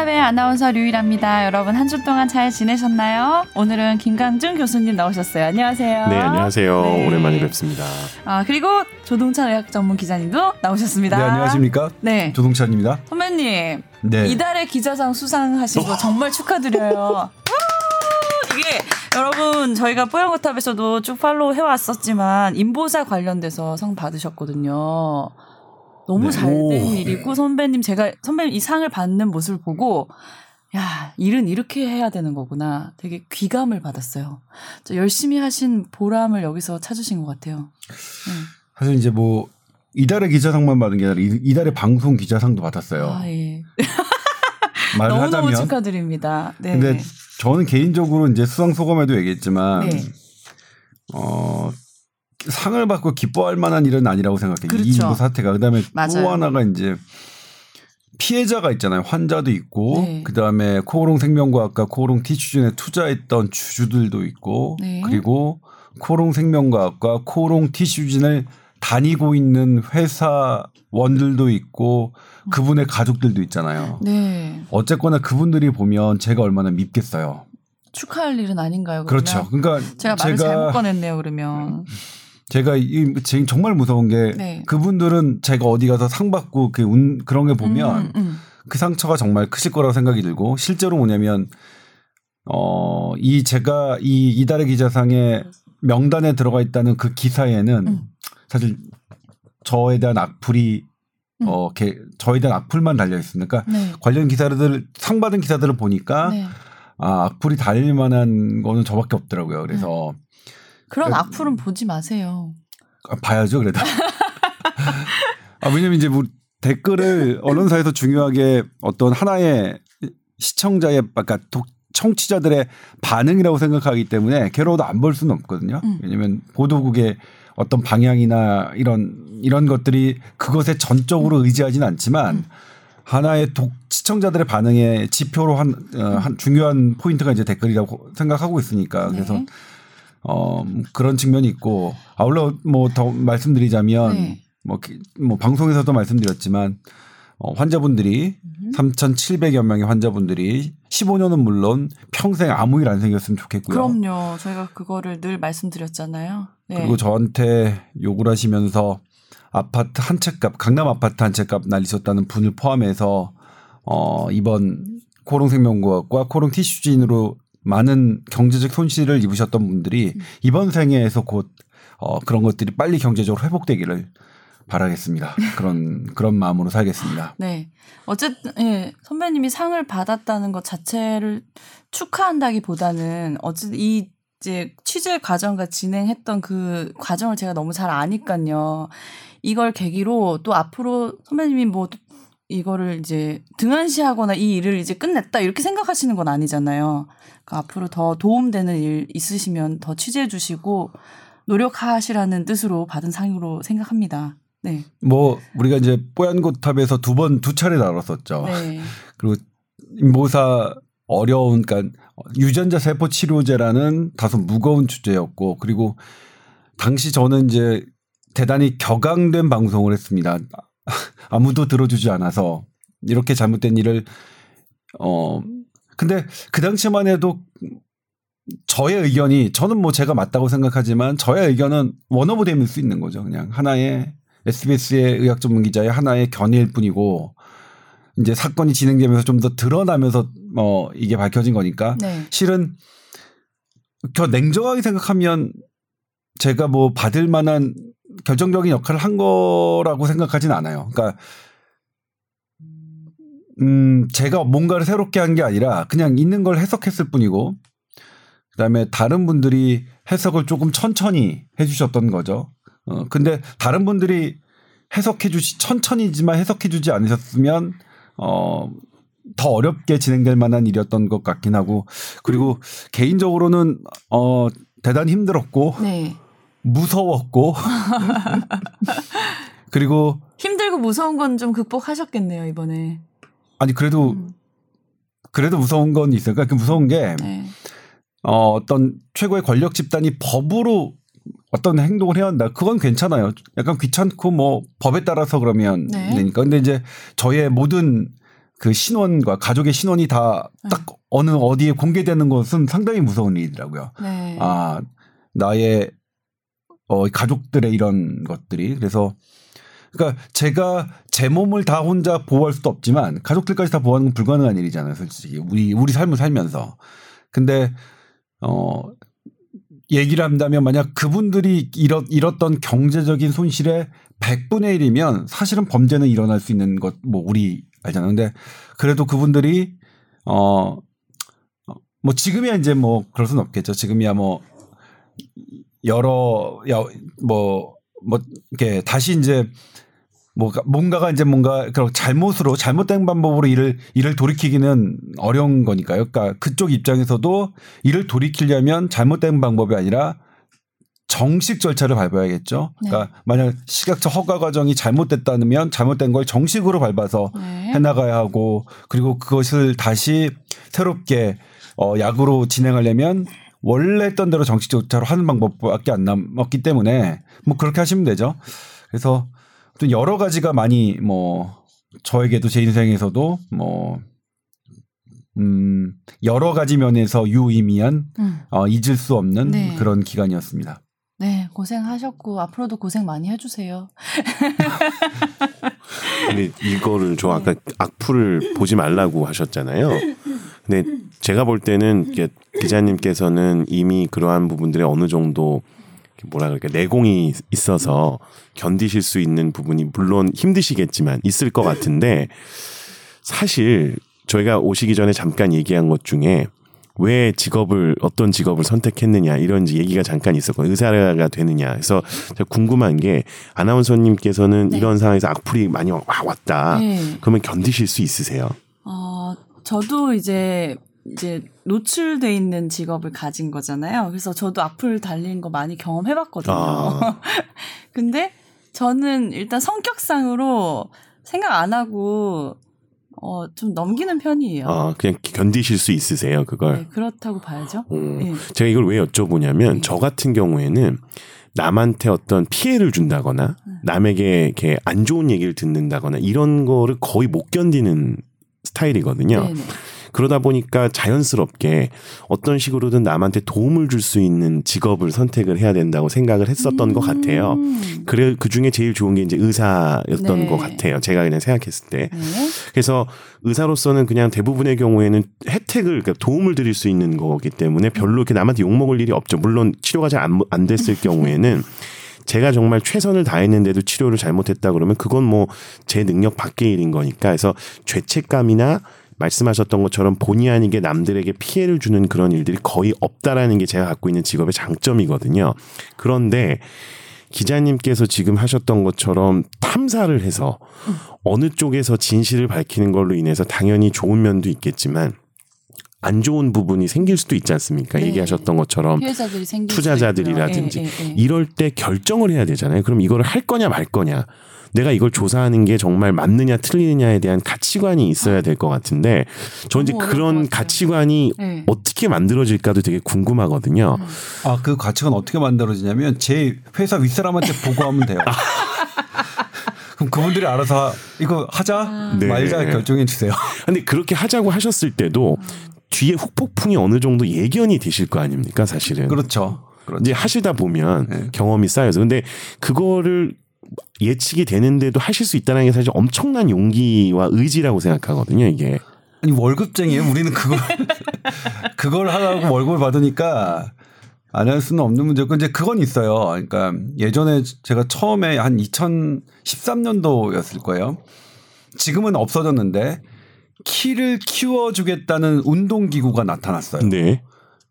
뽀얀거탑의 아나운서 류일합니다. 여러분 한 주 동안 잘 지내셨나요? 오늘은 김강준 교수님 나오셨어요. 안녕하세요. 네, 안녕하세요. 네. 오랜만에 뵙습니다. 아, 그리고 조동찬 의학 전문 기자님도 나오셨습니다. 네, 안녕하십니까? 네. 조동찬입니다. 선배님, 네. 이달의 기자상 수상하신 거 정말 축하드려요. 와, 이게 여러분 저희가 뽀얀거탑에서도 쭉 팔로우 해왔었지만 인보사 관련돼서 상 받으셨거든요. 너무 네. 잘된 오. 일이고 선배님 제가 선배님 이 상을 받는 모습을 보고 야 일은 이렇게 해야 되는 거구나 되게 귀감을 받았어요. 저 열심히 하신 보람을 여기서 찾으신 것 같아요. 사실 이제 뭐 이달의 기자상만 받은 게 아니라 이- 이달의 방송 기자상도 받았어요. 아 예. 말을 너무 너무 하자면. 축하드립니다. 네. 근데 저는 개인적으로 이제 수상 소감에도 얘기했지만 네. 어 상을 받고 기뻐할 만한 일은 아니라고 생각해요. 그렇죠. 이 인도 사태가 그다음에 맞아요. 또 하나가 이제 피해자가 있잖아요. 환자도 있고 네. 그다음에 코오롱 생명과학과 코오롱 티슈진에 투자했던 주주들도 있고 네. 그리고 코오롱 생명과학과 코오롱 티슈진을 다니고 있는 회사원들도 있고 그분의 가족들도 있잖아요. 네. 어쨌거나 그분들이 보면 제가 얼마나 밉겠어요. 축하할 일은 아닌가요? 그러면? 그렇죠. 그러니까 제가 말을 잘못 꺼냈네요. 그러면 제가 이 지금 정말 무서운 게 네. 그분들은 제가 어디 가서 상 받고 그 운, 그런 게 보면 음, 음. 그 상처가 정말 크실 거라고 생각이 들고 실제로 뭐냐면 어 이 제가 이 이달의 기자상의 명단에 들어가 있다는 그 기사에는 음. 사실 저에 대한 악플이 음. 어 게, 저에 대한 악플만 달려 있으니까 네. 관련 기사들 상 받은 기사들을 보니까 네. 아 악플이 달릴 만한 거는 저밖에 없더라고요. 그래서 그런 그- 악플은 보지 마세요. 아, 봐야죠, 그래도. 아, 왜냐면 이제 뭐 댓글을 언론사에서 중요하게 어떤 하나의 시청자의, 아까 독, 청취자들의 반응이라고 생각하기 때문에 괴로워도 안 볼 수는 없거든요. 음. 왜냐면 보도국의 어떤 방향이나 이런, 이런 것들이 그것에 전적으로 의지하지는 않지만 음. 하나의 독, 시청자들의 반응의 지표로 한, 어, 한 중요한 포인트가 이제 댓글이라고 생각하고 있으니까. 그래서 네. 어, 음, 그런 측면이 있고, 아울러 뭐 더 말씀드리자면, 네. 뭐, 기- 뭐 방송에서도 말씀드렸지만, 어, 환자분들이, 음. 3,700여 명의 환자분들이 15년은 물론 평생 아무 일 안 생겼으면 좋겠고요. 그럼요. 저희가 그거를 늘 말씀드렸잖아요. 네. 그리고 저한테 욕을 하시면서 아파트 한 채 값, 강남 아파트 한 채값 날리셨다는 분을 포함해서, 어, 이번 코롱 생명과학과 코롱 티슈진으로 많은 경제적 손실을 입으셨던 분들이 음. 이번 생애에서 곧 어, 그런 것들이 빨리 경제적으로 회복되기를 바라겠습니다. 그런 그런 마음으로 살겠습니다. 네. 어쨌든 예, 선배님이 상을 받았다는 것 자체를 축하한다기보다는 어쨌든 이 이제 취재 과정과 진행했던 그 과정을 제가 너무 잘 아니까요. 이걸 계기로 또 앞으로 선배님이 뭐 이거를 이제 등한시하거나 이 일을 이제 끝냈다 이렇게 생각하시는 건 아니잖아요. 그러니까 앞으로 더 도움되는 일 있으시면 더 취재해 주시고 노력하시라는 뜻으로 받은 상으로 생각합니다. 네. 뭐 우리가 이제 뽀얀 고탑에서 두 번두 차례 다뤘었죠. 네. 그리고 임보사 어려운 그러니까 유전자 세포 치료제라는 다소 무거운 주제였고 그리고 당시 저는 이제 대단히 격앙된 방송을 했습니다. 아무도 들어주지 않아서 이렇게 잘못된 일을 어 근데 그 당시만 해도 저의 의견이 저는 뭐 제가 맞다고 생각하지만 저의 의견은 원오브 댐일 수 있는 거죠. 그냥 하나의 SBS의 의학 전문 기자의 하나의 견해일 뿐이고 이제 사건이 진행되면서 좀 더 드러나면서 뭐 이게 밝혀진 거니까 네. 실은 더 냉정하게 생각하면 제가 뭐 받을 만한 결정적인 역할을 한 거라고 생각하진 않아요. 그러니까 음 제가 뭔가를 새롭게 한 게 아니라 그냥 있는 걸 해석했을 뿐이고 그다음에 다른 분들이 해석을 조금 천천히 해 주셨던 거죠. 어 근데 다른 분들이 해석해 주시 천천히지만 해석해 주지 않으셨으면 어 더 어렵게 진행될 만한 일이었던 것 같긴 하고 그리고 개인적으로는 어 대단히 힘들었고 네. 무서웠고 그리고 힘들고 무서운 건 좀 극복하셨겠네요, 이번에. 아니 그래도 음. 그래도 무서운 건 있어요. 그러니까 그 무서운 게 네. 어, 어떤 최고의 권력 집단이 법으로 어떤 행동을 해야 한다. 그건 괜찮아요. 약간 귀찮고 뭐 법에 따라서 그러면 네. 되니까. 근데 이제 저의 모든 그 신원과 가족의 신원이 다딱 어느 어디에 공개되는 것은 상당히 무서운 일이더라고요. 네. 아 나의 어 가족들의 이런 것들이 그래서 그러니까 제가 제 몸을 다 혼자 보호할 수도 없지만 가족들까지 다 보호하는 건 불가능한 일이잖아요, 솔직히 우리 우리 삶을 살면서. 근데 어 얘기를 한다면 만약 그분들이 잃었, 잃었던 경제적인 손실의 100분의 1이면 사실은 범죄는 일어날 수 있는 것 뭐 우리 알잖아요. 근데 그래도 그분들이 어 뭐 지금이야 이제 뭐 그럴 수는 없겠죠. 지금이야 뭐 여러 야뭐뭐 뭐 이렇게 다시 이제 뭐가 뭔가가 이제 뭔가 그런 잘못으로 잘못된 방법으로 일을 일을 돌이키기는 어려운 거니까요. 그러니까 그쪽 입장에서도 일을 돌이키려면 잘못된 방법이 아니라 정식 절차를 밟아야겠죠. 그러니까 만약 시각적 허가 과정이 잘못됐다면 잘못된 걸 정식으로 밟아서 네. 해나가야 하고 그리고 그것을 다시 새롭게 어 약으로 진행하려면 원래 했던 대로 정식 절차로 하는 방법밖에 안 남았기 때문에 뭐 그렇게 하시면 되죠. 그래서 또 여러 가지가 많이 뭐 저에게도 제 인생에서도 뭐 음, 여러 가지 면에서 유의미한 음. 어, 잊을 수 없는 네. 그런 기간이었습니다. 네, 고생하셨고 앞으로도 고생 많이 해주세요. 근데 이거를 저 아까 악플을 보지 말라고 하셨잖아요. 근데 제가 볼 때는 이게 기자님께서는 이미 그러한 부분들에 어느 정도 뭐라 그럴까 내공이 있어서 견디실 수 있는 부분이 물론 힘드시겠지만 있을 것 같은데 사실 저희가 오시기 전에 잠깐 얘기한 것 중에 왜 직업을 어떤 직업을 선택했느냐 이런 얘기가 잠깐 있었거든요. 의사가 되느냐. 그래서 제가 궁금한 게 아나운서님께서는 네. 이런 상황에서 악플이 많이 와- 왔다. 네. 그러면 견디실 수 있으세요? 어, 저도 이제 이제 노출돼 있는 직업을 가진 거잖아요. 그래서 저도 악플 달린 거 많이 경험해봤거든요. 아. 근데 저는 일단 성격상으로 생각 안 하고 어, 좀 넘기는 편이에요. 아, 그냥 견디실 수 있으세요, 그걸. 네, 그렇다고 봐야죠. 음. 네. 제가 이걸 왜 여쭤보냐면 네. 저 같은 경우에는 남한테 어떤 피해를 준다거나 네. 남에게 이렇게 안 좋은 얘기를 듣는다거나 이런 거를 거의 못 견디는 스타일이거든요. 그러다 보니까 자연스럽게 어떤 식으로든 남한테 도움을 줄 수 있는 직업을 선택을 해야 된다고 생각을 했었던 것 같아요. 음. 그래 그 중에 제일 좋은 게 이제 의사였던 네. 것 같아요. 제가 그냥 생각했을 때. 네. 그래서 의사로서는 그냥 대부분의 경우에는 혜택을 그러니까 도움을 드릴 수 있는 거기 때문에 별로 이렇게 남한테 욕 먹을 일이 없죠. 물론 치료가 잘안 안 됐을 경우에는 제가 정말 최선을 다했는데도 치료를 잘못했다 그러면 그건 뭐 제 능력 밖의 일인 거니까 그래서 죄책감이나 말씀하셨던 것처럼 본의 아니게 남들에게 피해를 주는 그런 일들이 거의 없다라는 게 제가 갖고 있는 직업의 장점이거든요. 그런데 기자님께서 지금 하셨던 것처럼 탐사를 해서 어느 쪽에서 진실을 밝히는 걸로 인해서 당연히 좋은 면도 있겠지만 안 좋은 부분이 생길 수도 있지 않습니까? 네. 얘기하셨던 것처럼 피해자들이 생길 투자자들이라든지 수도 있고요. 예. 이럴 때 결정을 해야 되잖아요. 그럼 이거를 할 거냐 말 거냐. 내가 이걸 조사하는 게 정말 맞느냐 틀리느냐에 대한 가치관이 있어야 될 것 같은데 저는 이제 그런. 가치관이 네. 어떻게 만들어질까도 되게 궁금하거든요. 음. 아, 그 가치관 어떻게 만들어지냐면 제 회사 윗사람한테 보고하면 돼요. 그럼 그분들이 알아서 이거 하자 네. 말자 결정해 주세요. 근데 그렇게 하자고 하셨을 때도 뒤에 후폭풍이 어느 정도 예견이 되실 거 아닙니까 사실은. 그렇죠. 그렇죠. 이제 하시다 보면 네. 경험이 쌓여서 근데 그거를 예측이 되는데도 하실 수 있다는 게 사실 엄청난 용기와 의지라고 생각하거든요 이게 아니 월급쟁이에요. 우리는 그걸 그걸 하라고 월급을 받으니까 안 할 수는 없는 문제고 이제 그건 있어요. 그러니까 예전에 제가 처음에 한 2013년도였을 거예요. 지금은 없어졌는데 키를 키워주겠다는 운동기구가 나타났어요. 네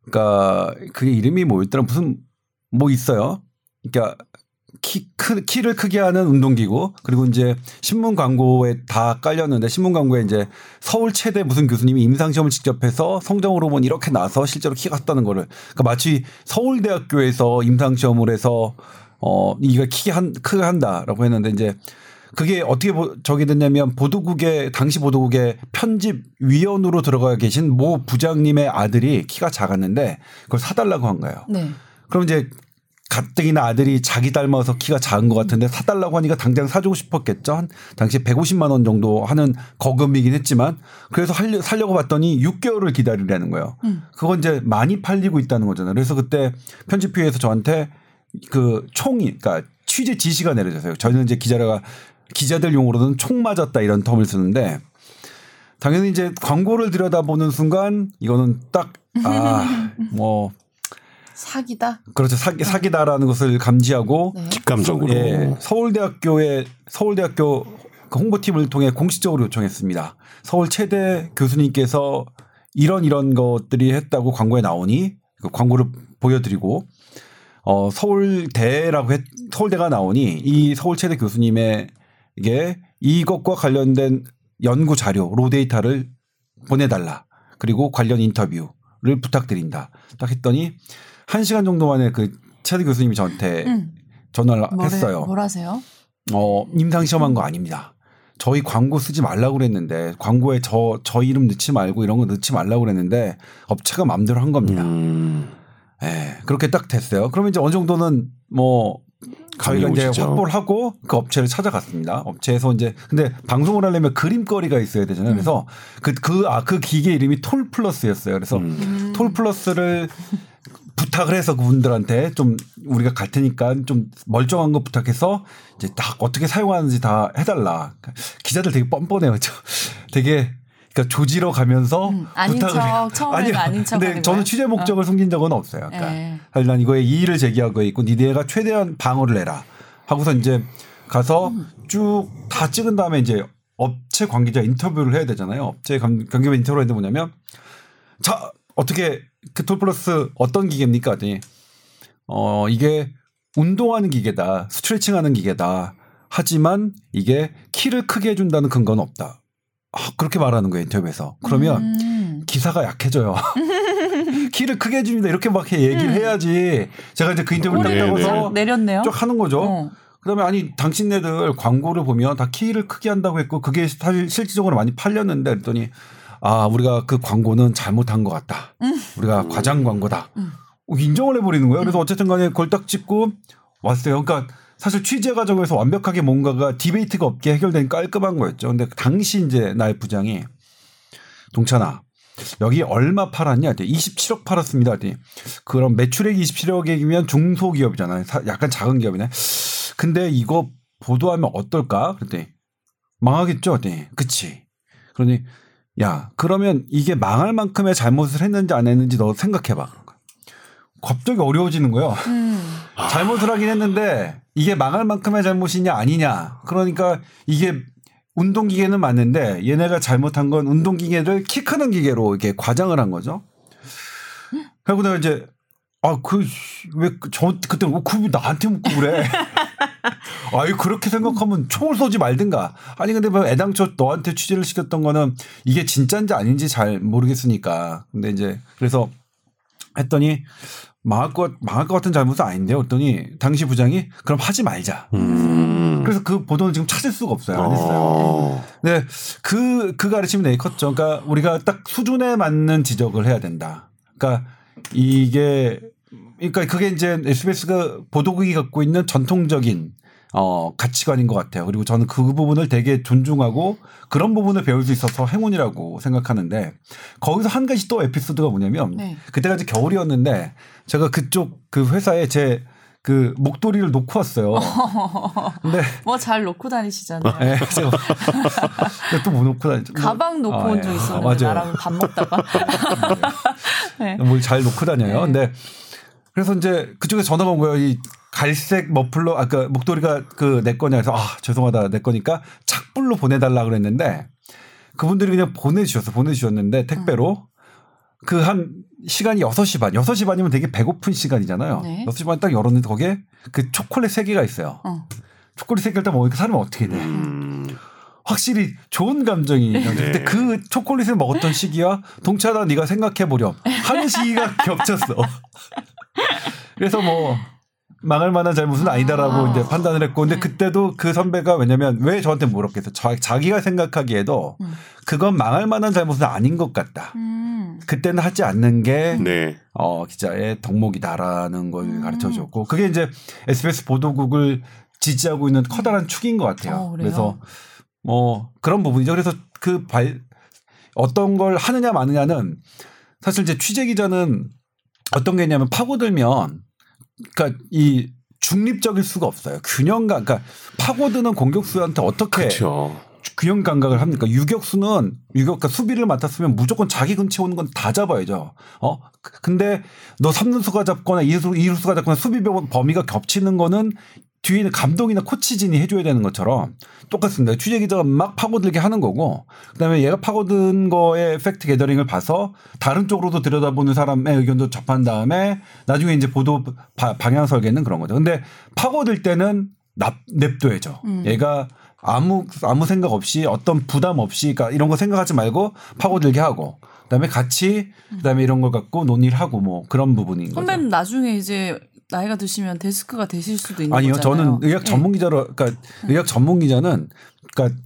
그러니까 그게 이름이 뭐였더라 무슨 뭐 있어요. 그러니까 키 크, 키를 크게 하는 운동기구 그리고 이제 신문 광고에 다 깔렸는데 신문 광고에 이제 서울 최대 무슨 교수님이 임상 시험을 직접 해서 성적으로 보면 이렇게 나서 실제로 키가 컸다는 거를 그러니까 마치 서울대학교에서 임상 시험을 해서 어 이가 키가 한 크게 한다라고 했는데 이제 그게 어떻게 보, 저기 됐냐면 보도국의 당시 보도국의 편집 위원으로 들어가 계신 모 부장님의 아들이 키가 작았는데 그걸 사달라고 한 거예요. 네. 그럼 이제 가뜩이나 아들이 자기 닮아서 키가 작은 것 같은데 사달라고 하니까 당장 사주고 싶었겠죠. 한 당시 150만 원 정도 하는 거금이긴 했지만 그래서 하려, 살려고 봤더니 6개월을 기다리라는 거예요. 음. 그건 이제 많이 팔리고 있다는 거잖아요. 그래서 그때 편집위에서 저한테 그 총이 그러니까 취재 지시가 내려졌어요. 저희는 이제 기자가 기자들 용어로는 총 맞았다 이런 텀을 쓰는데 당연히 이제 광고를 들여다보는 순간 이거는 딱아 뭐 사기다. 그렇죠 사기 사기다라는 것을 감지하고 네. 직감적으로. 예, 서울대학교의 서울대학교 그 홍보팀을 통해 공식적으로 요청했습니다. 서울 최대 교수님께서 이런 이런 것들이 했다고 광고에 나오니 그 광고를 보여드리고 어 서울대라고 했, 서울대가 나오니 이 서울 최대 교수님 에게 이것과 관련된 연구 자료 로 데이터를 보내달라 그리고 관련 인터뷰를 부탁드린다. 딱 했더니 한 시간 정도 만에 그 최대 교수님이 저한테 음. 전화를 뭐래- 했어요. 뭐라세요? 어, 임상 시험한 거 아닙니다. 저희 광고 쓰지 말라고 그랬는데 광고에 저, 저 이름 넣지 말고 이런 거 넣지 말라고 그랬는데 업체가 마음대로 한 겁니다. 음. 예, 그렇게 딱 됐어요. 그러면 이제 어느 정도는 뭐 저희가 감이 이제 오시죠. 확보를 하고 그 업체를 찾아갔습니다. 업체에서 이제 근데 방송을 하려면 그림거리가 있어야 되잖아요. 그래서 그그아 그 기계 이름이 톨 플러스였어요. 그래서 음. 톨 플러스를 부탁을 해서 그분들한테 좀 우리가 갈 테니까 좀 멀쩡한 거 부탁해서 이제 딱 어떻게 사용하는지 다 해달라. 기자들 되게 뻔뻔해요. 저 되게 그러니까 조지러 가면서 음, 아닌 부탁을. 척, 처음에는 아닌 척 근데 저는? 취재 목적을 숨긴 적은 없어요. 그러니까 예. 사실 난 이거에 이의를 제기하고 있고 니네가 최대한 방어를 해라 하고서 이제 가서 쭉다 찍은 다음에 이제 업체 관계자 인터뷰를 해야 되잖아요. 업체 관- 관계자 인터뷰를 했는데 뭐냐면 자 어떻게 그 톨플러스 어떤 기계입니까? 하더니 어 이게 운동하는 기계다, 스트레칭하는 기계다. 하지만 이게 키를 크게 해준다는 근거는 없다. 아, 그렇게 말하는 거예요 인터뷰에서. 그러면 음. 기사가 약해져요. 키를 크게 해줍니다. 이렇게 막 얘기를 해야지. 제가 이제 그 인터뷰를 딱. 음. 내렸네요. 쭉 하는 거죠. 어. 그다음에 아니 당신네들 광고를 보면 다 키를 크게 한다고 했고 그게 사실 실질적으로 많이 팔렸는데 그랬더니 아 우리가 그 광고는 잘못한 것 같다. 우리가 과장 광고다. 음. 어, 인정을 해버리는 거예요. 그래서 어쨌든 간에 그걸 딱 찍고 왔어요. 그러니까 사실 취재 과정에서 완벽하게 뭔가가 디베이트가 없게 해결된 깔끔한 거였죠. 근데 당시 이제 나의 부장이 동찬아 여기 얼마 팔았냐? 27억 팔았습니다. 그럼 매출액이 27억이면 중소기업이잖아요. 사- 약간 작은 기업이네. 근데 이거 보도하면 어떨까? 그랬더니 망하겠죠. 그랬더니 그치. 그러니 야 그러면 이게 망할 만큼의 잘못을 했는지 안 했는지 너 생각해봐. 갑자기 어려워지는 거예요. 음. 잘못을 하긴 했는데 이게 망할 만큼의 잘못이냐 아니냐. 그러니까 이게 운동기계는 맞는데 얘네가 잘못한 건 운동기계를 키 크는 기계로 이렇게 과장을 한 거죠. 그리고 내가 이제 아 그 왜 저 그때 왜 그걸 나한테 묻고 그래? 아유 그렇게 생각하면 총을 쏘지 말든가. 아니 근데 뭐 애당초 너한테 취재를 시켰던 거는 이게 진짜인지 아닌지 잘 모르겠으니까. 근데 이제 그래서 했더니 망할 것 망할 것 같은 잘못은 아닌데요. 그랬더니 당시 부장이 그럼 하지 말자. 음. 그래서 그 보도는 지금 찾을 수가 없어요. 안 했어요. 어. 네, 그, 그 가르침이 되게 컸죠. 그러니까 우리가 딱 수준에 맞는 지적을 해야 된다. 그러니까 이게, 그러니까 그게 이제 SBS가 보도국이 갖고 있는 전통적인 어, 가치관인 것 같아요. 그리고 저는 그 부분을 되게 존중하고 그런 부분을 배울 수 있어서 행운이라고 생각하는데 거기서 한 가지 또 에피소드가 뭐냐면 네. 그때가 이제 겨울이었는데 제가 그쪽 그 회사에 제 그 목도리를 놓고 왔어요. 근데 뭐 잘 놓고 다니시잖아요. 예, 제가 근데 또못 놓고 다니죠. 가방 놓고 아, 온 예. 적 아, 있었는데 맞아요. 나랑 밥 먹다가. 네. 뭘잘 놓고 다녀요. 네. 근데 그래서 이제 그쪽에 전화가 온 거예요. 이 갈색 머플러 아까 목도리가 그 내 거냐 해서 아 죄송하다 내 거니까 착불로 보내달라 그랬는데 그분들이 그냥 보내주셨어 보내주셨는데 택배로 그한 시간이 6시 반 6시 반이면 되게 배고픈 시간이잖아요. 네. 6시 반 딱 열었는데 거기에 그 초콜릿 3개가 있어요. 어. 초콜릿 3개를 딱 먹으니까 사람은 어떻게 돼? 음. 확실히 좋은 감정이 근데 그 초콜릿을 먹었던 시기와 동차다 네가 생각해 보렴 하는 시기가 겹쳤어. 그래서 뭐 망할 만한 잘못은 아니다라고 아. 이제 판단을 했고 근데 네. 그때도 그 선배가 왜냐면 왜 저한테 물었겠어 자, 자기가 생각하기에도 음. 그건 망할 만한 잘못은 아닌 것 같다 음. 그때는 하지 않는 게 네. 어, 기자의 덕목이다라는 걸 음. 가르쳐 줬고 그게 이제 SBS 보도국을 지지하고 있는 커다란 축인 것 같아요. 어? 그래서 뭐 그런 부분이죠. 그래서 그 발 어떤 걸 하느냐 마느냐는 사실 이제 취재 기자는 어떤 게 있냐면 파고들면 그러니까 이 중립적일 수가 없어요. 균형감, 그러니까 파고드는 공격수한테 어떻게 그렇죠. 균형 감각을 합니까? 유격수는 유격, 그러니까 수비를 맡았으면 무조건 자기 근처에 오는 건 다 잡아야죠. 어? 근데 너 3루수가 잡거나 2루수, 2루수가 잡거나 수비 범위가 겹치는 거는 뒤에 있는 감독이나 코치진이 해줘야 되는 것처럼 똑같습니다. 취재 기자가 막 파고들게 하는 거고 그다음에 얘가 파고든 거에 fact gathering을 봐서 다른 쪽으로도 들여다보는 사람의 의견도 접한 다음에 나중에 이제 보도 바- 방향 설계는 그런 거죠. 근데 파고들 때는 납, 냅둬야죠. 음. 얘가 아무 아무 생각 없이 어떤 부담 없이 그러니까 이런 거 생각하지 말고 파고들게 하고 그다음에 같이 그다음에 이런 걸 갖고 논의를 하고 뭐 그런 부분인 거죠. 선배님 나중에 이제 나이가 드시면 데스크가 되실 수도 있는 아니요, 거잖아요. 저는 의학 네. 전문 기자로 그러니까 의학 전문 기자는 그러니까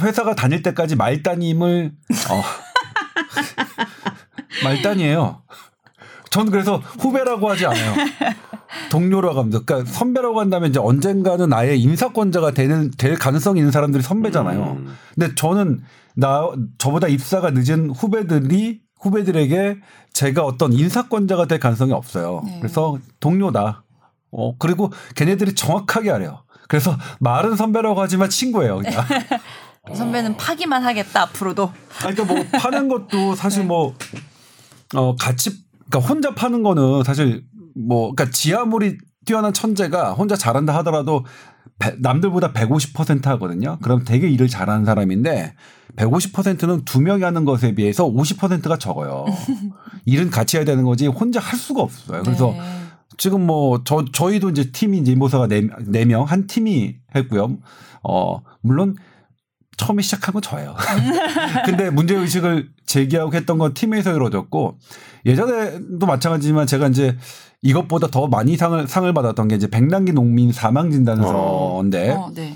회사가 다닐 때까지 말따님을 어 말단이에요. 저는 그래서 후배라고 하지 않아요. 동료라고 합니다. 그러니까 선배라고 한다면 이제 언젠가는 아예 인사권자가 되는 될 가능성이 있는 사람들이 선배잖아요. 음. 근데 저는 나 저보다 입사가 늦은 후배들이 후배들에게 제가 어떤 인사권자가 될 가능성이 없어요. 네. 그래서 동료다. 어 그리고 걔네들이 정확하게 알아요. 그래서 말은 선배라고 하지만 친구예요. 그냥. 선배는 파기만 하겠다 앞으로도. 아니, 그러니까 뭐 파는 것도 사실 뭐, 어, 같이, 그러니까 혼자 파는 거는 사실 뭐, 그러니까 지하물이 뛰어난 천재가 혼자 잘한다 하더라도 배- 남들보다 150% 하거든요. 그럼 되게 일을 잘하는 사람인데 150%는 두 명이 하는 것에 비해서 50%가 적어요. 일은 같이 해야 되는 거지 혼자 할 수가 없어요. 그래서 네. 지금 뭐 저 저희도 이제 팀이 이제 인보사가 네 명 한 팀이 했고요. 어 물론 처음에 시작한 건 저예요. 근데 문제 의식을 제기하고 했던 건 팀에서 이루어졌고 예전에도 마찬가지지만 제가 이제 이것보다 더 많이 상을 상을 받았던 게 이제 백남기 농민 사망 진단서인데 어, 네.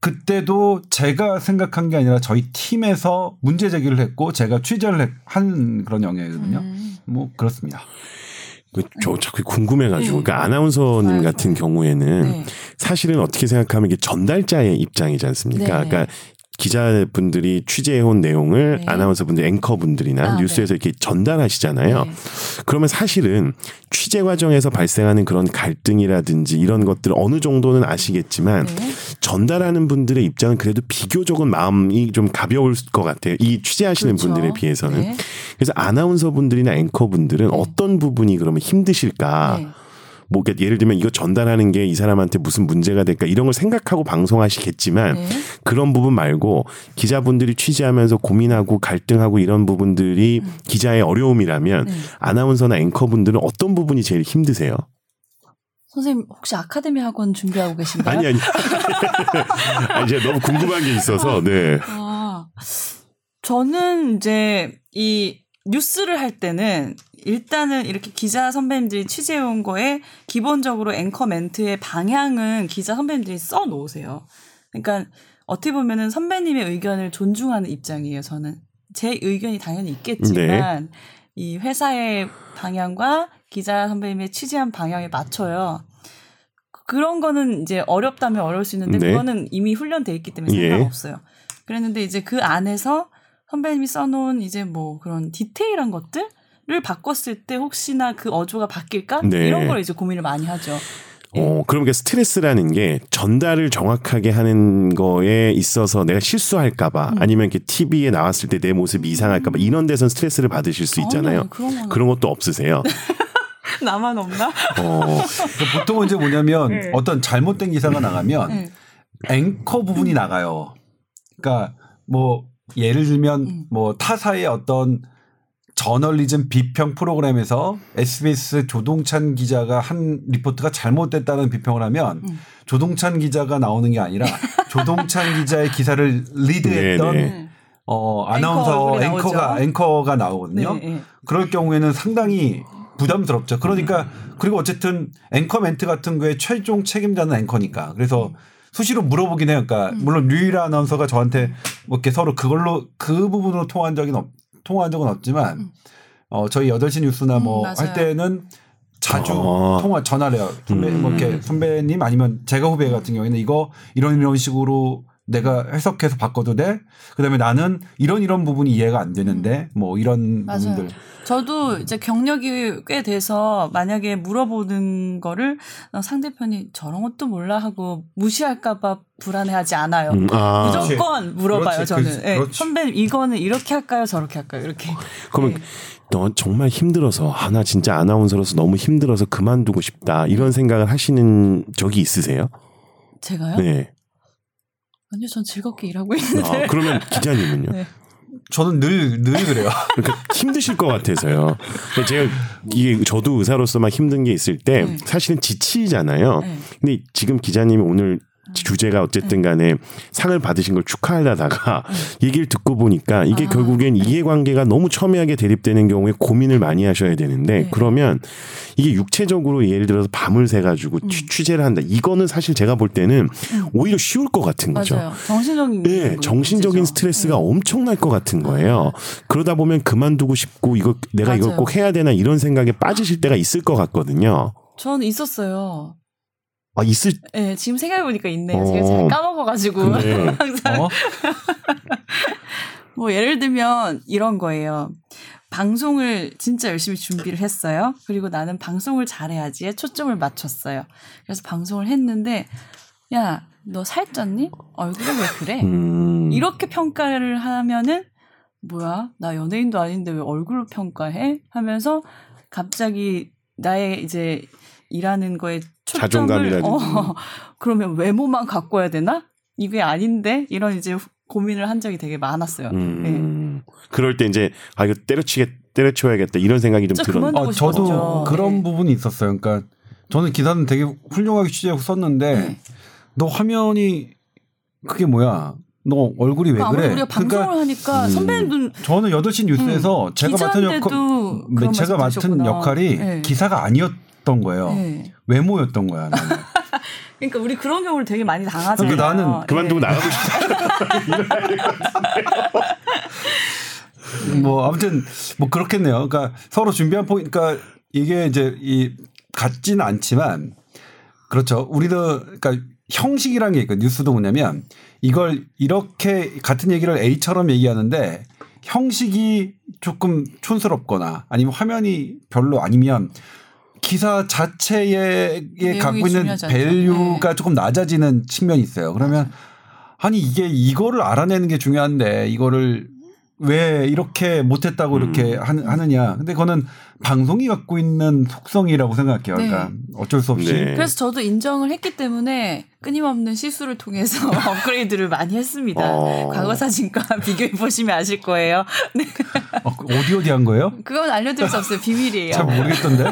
그때도 제가 생각한 게 아니라 저희 팀에서 문제 제기를 했고 제가 취재를 해- 한 그런 영역이거든요. 음. 뭐 그렇습니다. 그저 자꾸 궁금해가지고 네. 그러니까 아나운서님. 같은 경우에는 네. 사실은 어떻게 생각하면 이게 전달자의 입장이지 않습니까? 네. 그러니까 기자분들이 취재해온 내용을 네. 아나운서분들, 앵커분들이나 아, 뉴스에서 이렇게 전달하시잖아요. 네. 그러면 사실은 취재 과정에서 발생하는 그런 갈등이라든지 이런 것들 어느 정도는 아시겠지만 네. 전달하는 분들의 입장은 그래도 비교적은 마음이 좀 가벼울 것 같아요. 이 취재하시는 그렇죠. 분들에 비해서는. 네. 그래서 아나운서 분들이나 앵커 분들은 네. 어떤 부분이 그러면 힘드실까? 네. 뭐 그러니까 예를 들면 이거 전달하는 게 이 사람한테 무슨 문제가 될까 이런 걸 생각하고 방송하시겠지만 네. 그런 부분 말고 기자분들이 취재하면서 고민하고 갈등하고 이런 부분들이 기자의 어려움이라면 음. 네. 아나운서나 앵커분들은 어떤 부분이 제일 힘드세요? 선생님 혹시 아카데미 학원 준비하고 계신가요? 아니 아니. 아니 제가 너무 궁금한 게 있어서 네. 아, 저는 이제 이 뉴스를 할 때는 일단은 이렇게 기자 선배님들이 취재해온 거에 기본적으로 앵커 멘트의 방향은 기자 선배님들이 써 놓으세요. 그러니까 어떻게 보면은 선배님의 의견을 존중하는 입장이에요, 저는. 제 의견이 당연히 있겠지만 이 회사의 방향과 기자 선배님의 취재한 방향에 맞춰요. 그런 거는 이제 어렵다면 어려울 수 있는데 네. 그거는 이미 훈련돼 있기 때문에 예. 상관없어요. 그랬는데 이제 그 안에서 선배님이 써놓은 이제 뭐 그런 디테일한 것들을 바꿨을 때 혹시나 그 어조가 바뀔까 네. 이런 걸 이제 고민을 많이 하죠. 예. 어, 그럼 그 스트레스라는 게 전달을 정확하게 하는 거에 있어서 내가 실수할까봐 음. 아니면 이렇게 TV에 나왔을 때 내 모습이 이상할까봐 이런 데선 스트레스를 받으실 수 있잖아요. 아니요, 그런 건 그런 것도 없으세요. 나만 없나? 어, 그러니까 보통은 이제 뭐냐면 네. 어떤 잘못된 기사가 나가면 네. 앵커 부분이 나가요. 그러니까 뭐 예를 들면 음. 뭐 타사의 어떤 저널리즘 비평 프로그램에서 SBS 조동찬 기자가 한 리포트가 잘못됐다는 비평을 하면 음. 조동찬 기자가 나오는 게 아니라 조동찬 기자의 기사를 리드했던 네, 네. 어 아나운서 앵커 얼굴이 앵커가 나오거든요. 네, 네. 그럴 경우에는 상당히 부담스럽죠. 그러니까 그리고 어쨌든 앵커 멘트 같은 거에 최종 책임자는 앵커니까. 그래서 수시로 물어보긴 해요. 그러니까 물론 류일아 아나운서가 저한테 뭐 이렇게 서로 그걸로 그 부분으로 통한 적은 없, 통한 적은 없지만 어 저희 8시 뉴스나 음, 뭐 할. 때는 자주 아. 통화 전화를 해요. 선배 음. 뭐 이렇게 선배님 아니면 제가 후배 같은 경우에는 이거 이런 이런 식으로 내가 해석해서 바꿔도 돼? 그다음에 나는 이런 이런 부분이 이해가 안 되는데 뭐 이런 맞아요. 부분들 저도 이제 경력이 꽤 돼서 만약에 물어보는 거를 어, 상대편이 저런 것도 몰라 하고 무시할까봐 불안해하지 않아요. 음, 아. 무조건 물어봐요 그렇지, 저는. 그렇지, 예, 그렇지. 선배님 이거는 이렇게 할까요 저렇게 할까요 이렇게. 그러면 네. 너 정말 힘들어서 아 나 진짜 아나운서로서 너무 힘들어서 그만두고 싶다 이런 생각을 하시는 적이 있으세요? 제가요? 네. 아니요 전 즐겁게 일하고 있는데. 아, 그러면 기자님은요? 네. 저는 늘 늘 그래요. 그러니까 힘드실 것 같아서요. 제가 이게 저도 의사로서 막 힘든 게 있을 때 네. 사실은 지치잖아요. 네. 근데 지금 기자님이 오늘 주제가 어쨌든 간에 상을 받으신 걸 축하하다가 얘기를 듣고 보니까 이게 아. 결국엔 이해관계가 너무 첨예하게 대립되는 경우에 고민을 많이 하셔야 되는데 네. 그러면 이게 육체적으로 예를 들어서 밤을 새가지고 음. 취- 취재를 한다. 이거는 사실 제가 볼 때는 오히려 쉬울 것 같은 거죠. 맞아요. 정신적인 네. 정신적인 스트레스가 네. 엄청날 것 같은 거예요. 그러다 보면 그만두고 싶고 이거 내가 이걸 맞아요. 꼭 해야 되나 이런 생각에 빠지실 때가 있을 것 같거든요. 저는 있었어요. 아 있을 네, 지금 생각해 보니까 있네요. 어. 제가 잘 까먹어가지고 항상 어? 뭐 예를 들면 이런 거예요. 방송을 진짜 열심히 준비를 했어요. 그리고 나는 방송을 잘해야지에 초점을 맞췄어요. 그래서 방송을 했는데 야, 너 살쪘니? 얼굴이 왜 그래? 음, 이렇게 평가를 하면은 뭐야? 나 연예인도 아닌데 왜 얼굴로 평가해? 하면서 갑자기 나의 이제 일하는 거에 초점을 자존감이라든지. 어, 그러면 외모만 갖고 와야 되나? 이게 아닌데 이런 이제 고민을 한 적이 되게 많았어요. 네. 음, 그럴 때 이제 아 이거 때려치게 때려쳐야겠다 이런 생각이 좀 들었는데 어, 싶었죠. 저도 그런 네. 부분이 있었어요. 그러니까 저는 기사는 되게 훌륭하게 취재하고 썼는데 네. 너 화면이 그게 뭐야? 너 얼굴이 왜 그러니까 그래? 우리가 방송을 그러니까 하니까 음. 선배님도 저는 8시 뉴스에서 제가 맡은 역할 그런 제가 맡은. 역할이 네. 기사가 아니었 던 거예요. 네. 외모였던 거야. 나는. 그러니까 우리 그런 경우를 되게 많이 당하잖아요. 그러니까 나는 그만두고 네. 나가고 싶다. 뭐 아무튼 뭐 그렇겠네요. 그러니까 서로 준비한 포인트, 그러니까 이게 이제 이 같지는 않지만 그렇죠. 우리도 그러니까 형식이라는 게 있고 뉴스도 뭐냐면 이걸 이렇게 같은 얘기를 A처럼 얘기하는데 형식이 조금 촌스럽거나 아니면 화면이 별로 아니면 기사 자체에 갖고 있는 중요하지. value가 조금 낮아지는 측면이 있어요. 그러면 아니 이게 이거를 알아내는 게 중요한데 이거를 왜 이렇게 못했다고 음. 이렇게 하느- 하느냐. 근데 그거는 방송이 갖고 있는 속성이라고 생각해요. 그러니까 어쩔 수 없이. 네. 그래서 저도 인정을 했기 때문에 끊임없는 시술을 통해서 업그레이드를 많이 했습니다. 어. 과거 사진과 비교해 보시면 아실 거예요. 네. 어, 어디 어디 한 거예요? 그건 알려드릴 수 없어요. 비밀이에요. 잘 모르겠던데.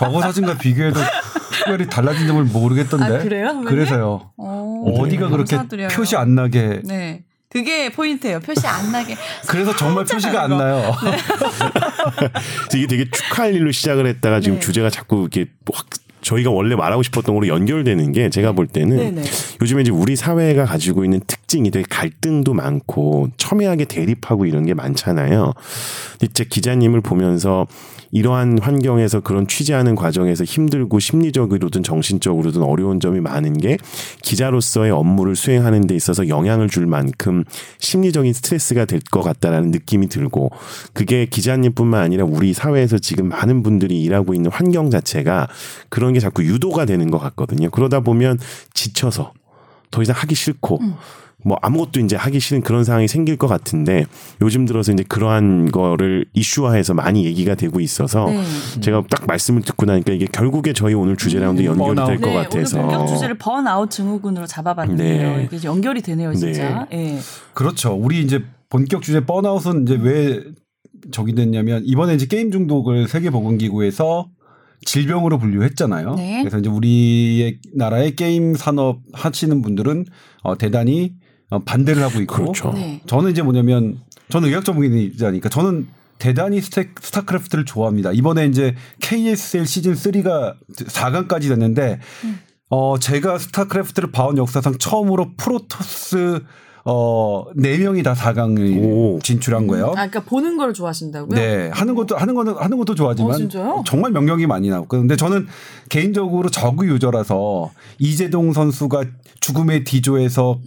과거 사진과 비교해도 특별히 달라진 점을 모르겠던데. 아, 그래요? 선배님? 그래서 어, 어디가 그렇게 감사드려요. 표시 안 나게. 네. 그게 포인트예요. 표시 안 나게. 그래서 정말 표시가 안. 나요. 그래서 이게 되게 축하할 일로 시작을 했다가 지금 네. 주제가 자꾸 이렇게 확 저희가 원래 말하고 싶었던 거로 연결되는 게 제가 볼 때는 네네. 요즘에 이제 우리 사회가 가지고 있는 특징이 되게 갈등도 많고 첨예하게 대립하고 이런 게 많잖아요. 근데 제 기자님을 보면서 이러한 환경에서 그런 취재하는 과정에서 힘들고 심리적으로든 정신적으로든 어려운 점이 많은 게 기자로서의 업무를 수행하는 데 있어서 영향을 줄 만큼 심리적인 스트레스가 될 것 같다라는 느낌이 들고 그게 기자님뿐만 아니라 우리 사회에서 지금 많은 분들이 일하고 있는 환경 자체가 그런 게 자꾸 유도가 되는 것 같거든요. 그러다 보면 지쳐서 더 이상 하기 싫고 음. 뭐 아무것도 이제 하기 싫은 그런 상황이 생길 것 같은데 요즘 들어서 이제 그러한 거를 이슈화해서 많이 얘기가 되고 있어서 네. 제가 딱 말씀을 듣고 나니까 이게 결국에 저희 오늘 주제랑도 음. 연결이 될것 네, 같아서 오늘 본격 주제를 번아웃 증후군으로 잡아봤는데요. 네. 이게 연결이 되네요, 진짜. 예. 그렇죠. 우리 이제 본격 주제 번아웃은 이제 왜 저기 됐냐면 이번에 이제 게임 중독을 세계보건기구에서 질병으로 분류했잖아요. 네. 그래서 이제 우리의 나라의 게임 산업 하시는 분들은 어, 대단히 어, 반대를 하고 있고 그렇죠. 네. 저는 이제 뭐냐면 저는 의학 전문기자니까 저는 대단히 스타, 스타크래프트를 좋아합니다. 이번에 이제 KSL 시즌 3가 4강까지 됐는데 어 제가 스타크래프트를 봐온 역사상 처음으로 프로토스 어 4명이 다 4강을 오. 진출한 거예요. 아, 그러니까 보는 걸 좋아하신다고요? 네, 하는 것도 하는 거는 하는 것도 좋아하지만 어, 진짜요? 정말 명경기 많이 나왔고 근데 저는 개인적으로 저그 유저라서 이재동 선수가 죽음의 D조에서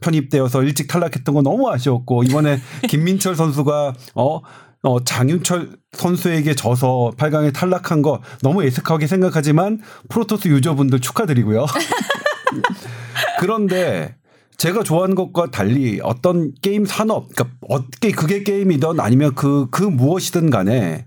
편입되어서 일찍 탈락했던 건 너무 아쉬웠고 이번에 김민철 선수가 어 어, 장윤철 선수에게 져서 8강에 탈락한 거 너무 애석하게 생각하지만 프로토스 유저분들 축하드리고요. 그런데 제가 좋아하는 것과 달리 어떤 게임 산업, 그러니까 어떻게 그게 게임이든 아니면 그, 그 무엇이든 간에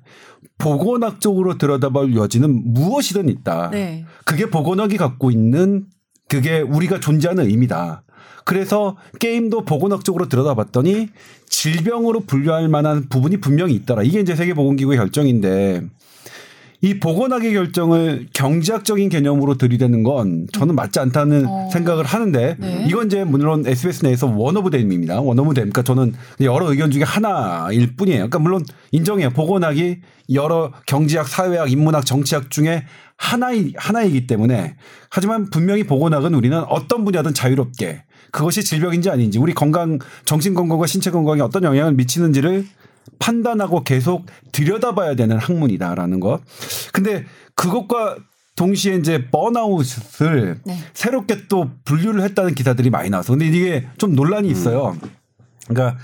보건학적으로 들여다볼 여지는 무엇이든 있다. 네. 그게 보건학이 갖고 있는 그게 우리가 존재하는 의미다. 그래서 게임도 보건학적으로 들여다봤더니 질병으로 분류할 만한 부분이 분명히 있더라. 이게 이제 세계보건기구의 결정인데 이 보건학의 결정을 경제학적인 개념으로 들이대는 건 저는 맞지 않다는 어. 생각을 하는데 네. 이건 이제 물론 SBS 내에서 one of them입니다. One of them. 그러니까 저는 여러 의견 중에 하나일 뿐이에요. 그러니까 물론 인정해요. 보건학이 여러 경제학, 사회학, 인문학, 정치학 중에 하나이 하나이기 때문에 하지만 분명히 보건학은 우리는 어떤 분야든 자유롭게 그것이 질병인지 아닌지 우리 건강 정신 건강과 신체 건강에 어떤 영향을 미치는지를 판단하고 계속 들여다봐야 되는 학문이다라는 것. 근데 그것과 동시에 이제 번아웃을 네. 새롭게 또 분류를 했다는 기사들이 많이 나와서 근데 이게 좀 논란이 있어요. 그러니까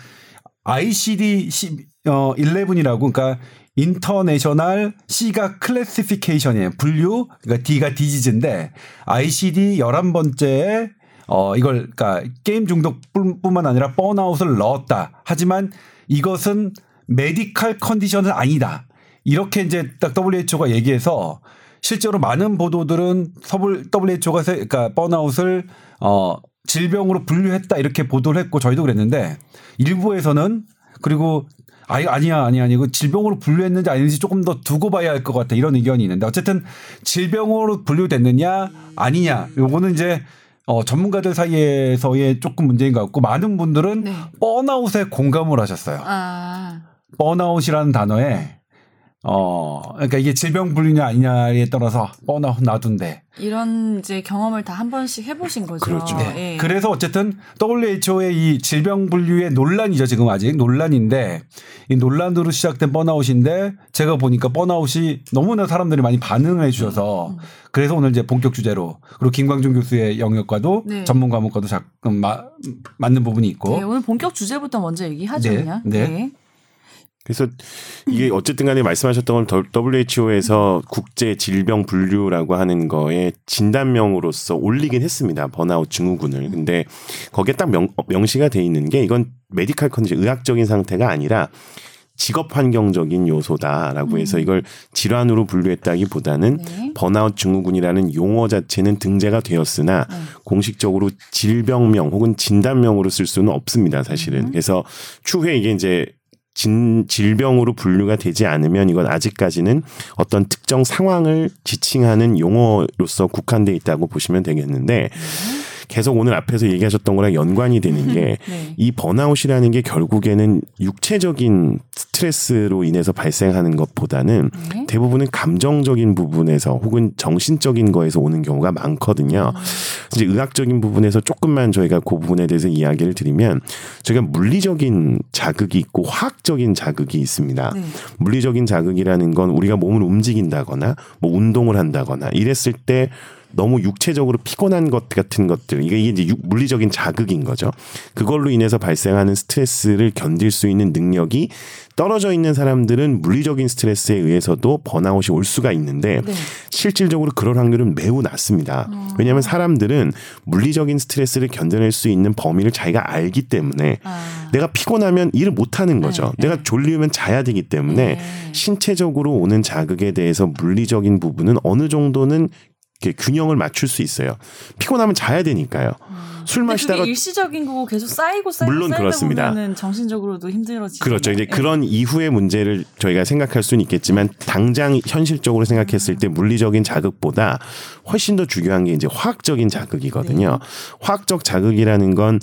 ICD 10, 어 11이라고 그러니까 인터내셔널 C가 클래시피케이션이에요. 분류 그러니까 D가 disease인데 ICD 11번째에 어 이걸 그러니까 게임 중독뿐만 아니라 burnout을 넣었다. 하지만 이것은 메디칼 컨디션은 아니다. 이렇게 이제 딱 WHO가 얘기해서 실제로 많은 보도들은 WHO가 세- 그러니까 burnout을 어 질병으로 분류했다 이렇게 보도를 했고 저희도 그랬는데 일부에서는 그리고 아니 아니야 아니야 아니고 질병으로 분류했는지 아닌지 조금 더 두고 봐야 할 것 같다 이런 의견이 있는데 어쨌든 질병으로 분류됐느냐 아니냐 요거는 이제 어 전문가들 사이에서의 조금 문제인 것 같고 많은 분들은 네. 번아웃에 공감을 하셨어요. 아. 번아웃이라는 단어에 어 그러니까 이게 질병 분류냐 아니냐에 따라서 번아웃 놔둔데 이런 이제 경험을 다 한 번씩 해보신 거죠. 그렇죠. 예. 그래서 어쨌든 WHO의 이 질병 분류의 논란이죠 지금 아직 논란인데 이 논란으로 시작된 번아웃인데 제가 보니까 번아웃이 너무나 사람들이 많이 반응을 해주셔서 그래서 오늘 이제 본격 주제로 그리고 김광준 교수의 영역과도 네. 전문 과목과도 자금 마- 맞는 부분이 있고 네, 오늘 본격 주제부터 먼저 얘기하죠, 네, 그냥. 네. 그래서 이게 어쨌든 간에 말씀하셨던 건 WHO에서 국제 질병 분류라고 하는 거에 진단명으로서 올리긴 했습니다. 번아웃 증후군을. 근데 거기에 딱 명, 명시가 돼 있는 게 이건 메디칼 컨디션 의학적인 상태가 아니라 직업 환경적인 요소다라고 해서 이걸 질환으로 분류했다기보다는 네. 번아웃 증후군이라는 용어 자체는 등재가 되었으나 네. 공식적으로 질병명 혹은 진단명으로 쓸 수는 없습니다, 사실은. 음. 그래서 추후에 이게 이제 진, 질병으로 분류가 되지 않으면 이건 아직까지는 어떤 특정 상황을 지칭하는 용어로서 국한돼 있다고 보시면 되겠는데 계속 오늘 앞에서 얘기하셨던 거랑 연관이 되는 게 네. 이 번아웃이라는 게 결국에는 육체적인 스트레스로 인해서 발생하는 것보다는 네. 대부분은 감정적인 부분에서 혹은 정신적인 거에서 오는 경우가 많거든요. 이제 의학적인 부분에서 조금만 저희가 그 부분에 대해서 이야기를 드리면 저희가 물리적인 자극이 있고 화학적인 자극이 있습니다. 네. 물리적인 자극이라는 건 우리가 몸을 움직인다거나 뭐 운동을 한다거나 이랬을 때 너무 육체적으로 피곤한 것 같은 것들 이게 이제 육- 물리적인 자극인 거죠. 그걸로 인해서 발생하는 스트레스를 견딜 수 있는 능력이 떨어져 있는 사람들은 물리적인 스트레스에 의해서도 번아웃이 올 수가 있는데 네. 실질적으로 그럴 확률은 매우 낮습니다. 어. 왜냐하면 사람들은 물리적인 스트레스를 견뎌낼 수 있는 범위를 자기가 알기 때문에 아. 내가 피곤하면 일을 못 하는 거죠. 네, 내가 졸리면 자야 되기 때문에 네. 신체적으로 오는 자극에 대해서 물리적인 부분은 어느 정도는 이렇게 균형을 맞출 수 있어요. 피곤하면 자야 되니까요. 술 근데 마시다가 일시적인 거고 계속 쌓이고 쌓이고 물론 쌓이다 그렇습니다. 보면은 정신적으로도 힘들어지죠. 그렇죠. 이제 그런 이후의 문제를 저희가 생각할 수는 있겠지만 당장 현실적으로 생각했을 때 물리적인 자극보다 훨씬 더 중요한 게 이제 화학적인 자극이거든요. 화학적 자극이라는 건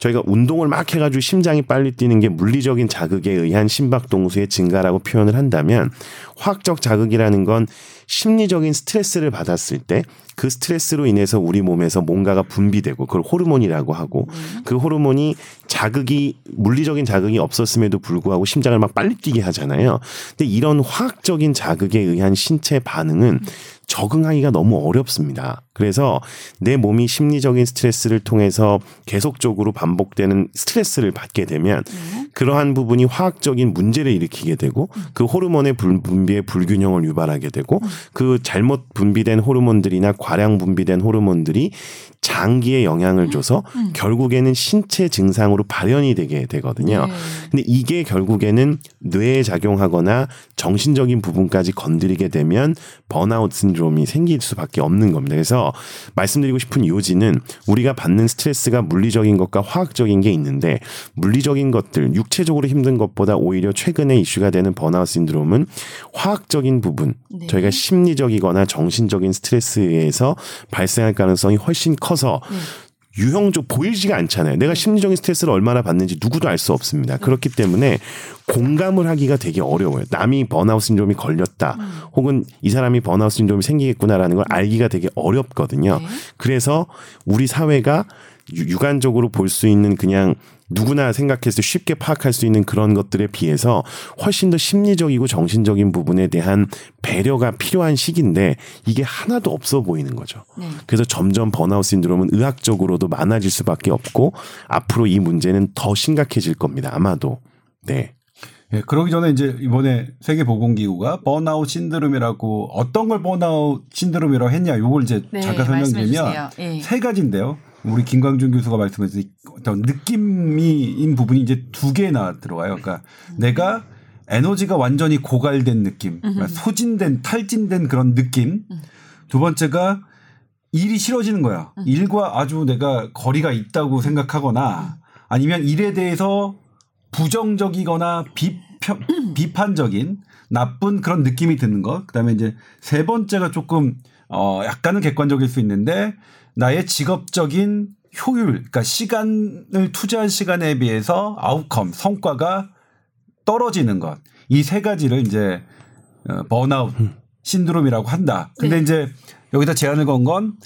저희가 운동을 막 해가지고 심장이 빨리 뛰는 게 물리적인 자극에 의한 심박 동수의 증가라고 표현을 한다면 화학적 자극이라는 건 심리적인 스트레스를 받았을 때 그 스트레스로 인해서 우리 몸에서 뭔가가 분비되고 그걸 호르몬이라고 하고 그 호르몬이 자극이 물리적인 자극이 없었음에도 불구하고 심장을 막 빨리 뛰게 하잖아요. 근데 이런 화학적인 자극에 의한 신체 반응은 적응하기가 너무 어렵습니다. 그래서 내 몸이 심리적인 스트레스를 통해서 계속적으로 반복되는 스트레스를 받게 되면 그러한 부분이 화학적인 문제를 일으키게 되고 그 호르몬의 불- 분비의 불균형을 유발하게 되고 그 잘못 분비된 호르몬들이나 과량 분비된 호르몬들이 장기에 영향을 줘서 결국에는 신체 증상으로 발현이 되게 되거든요. 네. 근데 이게 결국에는 뇌에 작용하거나 정신적인 부분까지 건드리게 되면 번아웃 신드롬이 생길 수밖에 없는 겁니다. 그래서 말씀드리고 싶은 요지는 우리가 받는 스트레스가 물리적인 것과 화학적인 게 있는데 물리적인 것들, 육체적으로 힘든 것보다 오히려 최근에 이슈가 되는 번아웃 신드롬은 화학적인 부분, 네. 저희가 심리적이거나 정신적인 스트레스에서 발생할 가능성이 훨씬 커서 네. 유형적 보이지가 않잖아요. 내가 심리적인 스트레스를 얼마나 받는지 누구도 알 수 없습니다. 그렇기 때문에 공감을 하기가 되게 어려워요. 남이 번아웃 신드롬이 걸렸다. 혹은 이 사람이 번아웃 신드롬이 생기겠구나라는 걸 알기가 되게 어렵거든요. 네. 그래서 우리 사회가 유- 유관적으로 볼 수 있는 그냥 누구나 생각했을 때 쉽게 파악할 수 있는 그런 것들에 비해서 훨씬 더 심리적이고 정신적인 부분에 대한 배려가 필요한 시기인데 이게 하나도 없어 보이는 거죠. 네. 그래서 점점 번아웃 신드롬은 의학적으로도 많아질 수밖에 없고 앞으로 이 문제는 더 심각해질 겁니다. 아마도. 네. 예, 그러기 전에 이제 이번에 세계보건기구가 번아웃 신드롬이라고 어떤 걸 번아웃 신드롬이라고 했냐 요걸 이제 네, 잠깐 설명드리면 주세요. 예. 세 가지인데요. 우리 김광준 교수가 말씀하신 어떤 느낌이인 부분이 이제 두 개나 들어와요. 그러니까 내가 에너지가 완전히 고갈된 느낌, 그러니까 소진된 탈진된 그런 느낌. 두 번째가 일이 싫어지는 거야. 일과 아주 내가 거리가 있다고 생각하거나 아니면 일에 대해서 부정적이거나 비편, 비판적인 나쁜 그런 느낌이 드는 것. 그다음에 이제 세 번째가 조금 어 약간은 객관적일 수 있는데 나의 직업적인 효율, 그러니까 시간을 투자한 시간에 비해서 아웃컴, 성과가 떨어지는 것. 이 세 가지를 이제 어, 번아웃 신드롬이라고 한다. 근데 네. 이제 여기다 제한을 건 건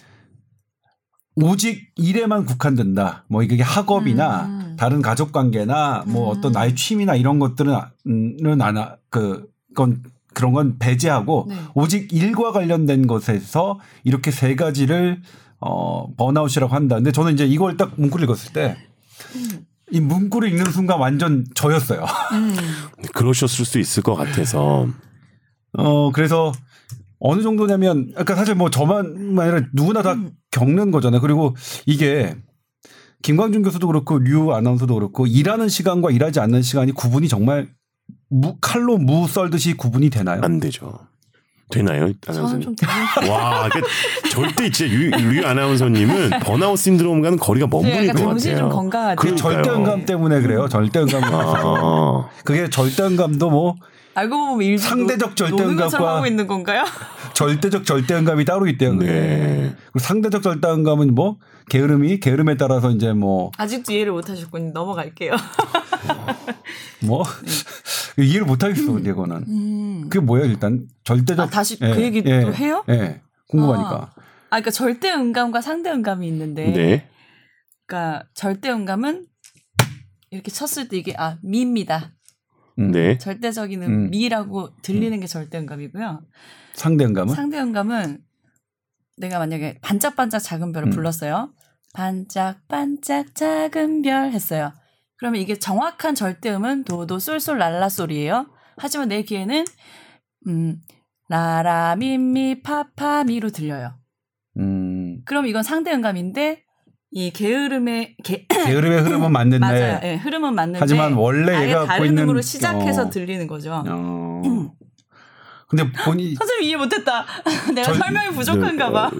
오직 일에만 국한된다. 뭐 이게 학업이나 음. 다른 가족 관계나 뭐 음. 어떤 나의 취미나 이런 것들은 은 안, 그, 건 그런 건 배제하고 네. 오직 일과 관련된 것에서 이렇게 세 가지를 어, 번아웃이라고 한다. 근데 저는 이제 이걸 딱 문구를 읽었을 때 이 문구를 읽는 순간 완전 저였어요. 음. 그러셨을 수 있을 것 같아서. 어, 그래서 어느 정도냐면, 아까 사실 뭐 저만 아니라 누구나 다 겪는 거잖아요. 그리고 이게 김광준 교수도 그렇고 류 아나운서도 그렇고 일하는 시간과 일하지 않는 시간이 구분이 정말 무, 칼로 무 썰듯이 구분이 되나요? 안 되죠. 되나요? 저는 아나운서님? 좀 되는 와, 그 절대 진짜 류, 류 아나운서님은 번아웃 신드롬과는 거리가 먼 분일 네, 약간 것 정신이 같아요. 좀 건강하죠. 그 그러니까요. 절대음감 때문에 그래요. 절대음감. 아, 그게 절대음감도 뭐 알고 보면 일부 상대적 노- 절대음감과 노는 것처럼 하고 있는 건가요? 절대적 절대음감이 따로 있대요. 그게. 네. 그리고 상대적 절대음감은 뭐 게으름이 게으름에 따라서 이제 뭐 아직도 이해를 못 하셨군요. 넘어갈게요. 뭐 이해를 못 하겠어 근데 이거는 음. 그게 뭐예요 일단 절대적 아, 다시 그 얘기 또 해요? 예 궁금하니까 아, 그러니까 절대 음감과 상대 음감이 있는데, 네. 그러니까 절대 음감은 이렇게 쳤을 때 이게 아 미입니다. 음. 네. 절대적인 음. 미라고 들리는 게 절대 음감이고요. 상대 음감은 상대 음감은 내가 만약에 반짝반짝 작은 별을 음. 불렀어요. 반짝반짝 작은 별 했어요. 그러면 이게 정확한 절대음은 도도 쏠쏠 랄라 소리예요. 하지만 내 귀에는 음 라라 미미 파파 미로 들려요. 음, 그럼 이건 상대 음감인데 이 게으름의 게, 게으름의 흐름은 맞는데 맞아요. 예, 흐름은 맞는데 하지만 원래 아예 얘가 갖고 다른 있는 음으로 시작해서 어, 들리는 거죠. 어. 음. 근데 본인 선생님 이해 못했다. 내가 절- 설명이 부족한가 봐.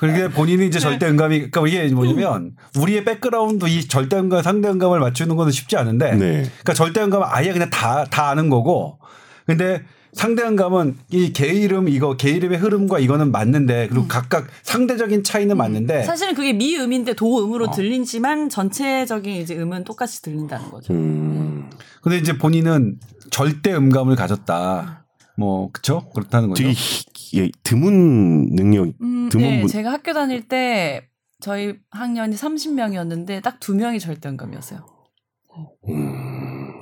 그게 본인이 이제 네. 절대 음감이 그러니까 이게 뭐냐면 우리의 백그라운드 이 절대 음감 상대 음감을 맞추는 거는 쉽지 않은데 네. 그러니까 절대 음감은 아예 그냥 다다 아는 거고 근데 상대음감은 이 계이름 이거 계이름의 흐름과 이거는 맞는데 그리고 각각 상대적인 차이는 맞는데 사실은 그게 미음인데 도음으로 어. 들리지만 전체적인 이제 음은 똑같이 들린다는 거죠. 음. 근데 이제 본인은 절대 음감을 가졌다. 뭐 그쵸? 그렇다는 거죠. 되게 희- 예, 드문 능력, 음, 드문 네, 분. 제가 학교 다닐 때 저희 학년이 30명이었는데 딱 두 명이 절대음감이었어요.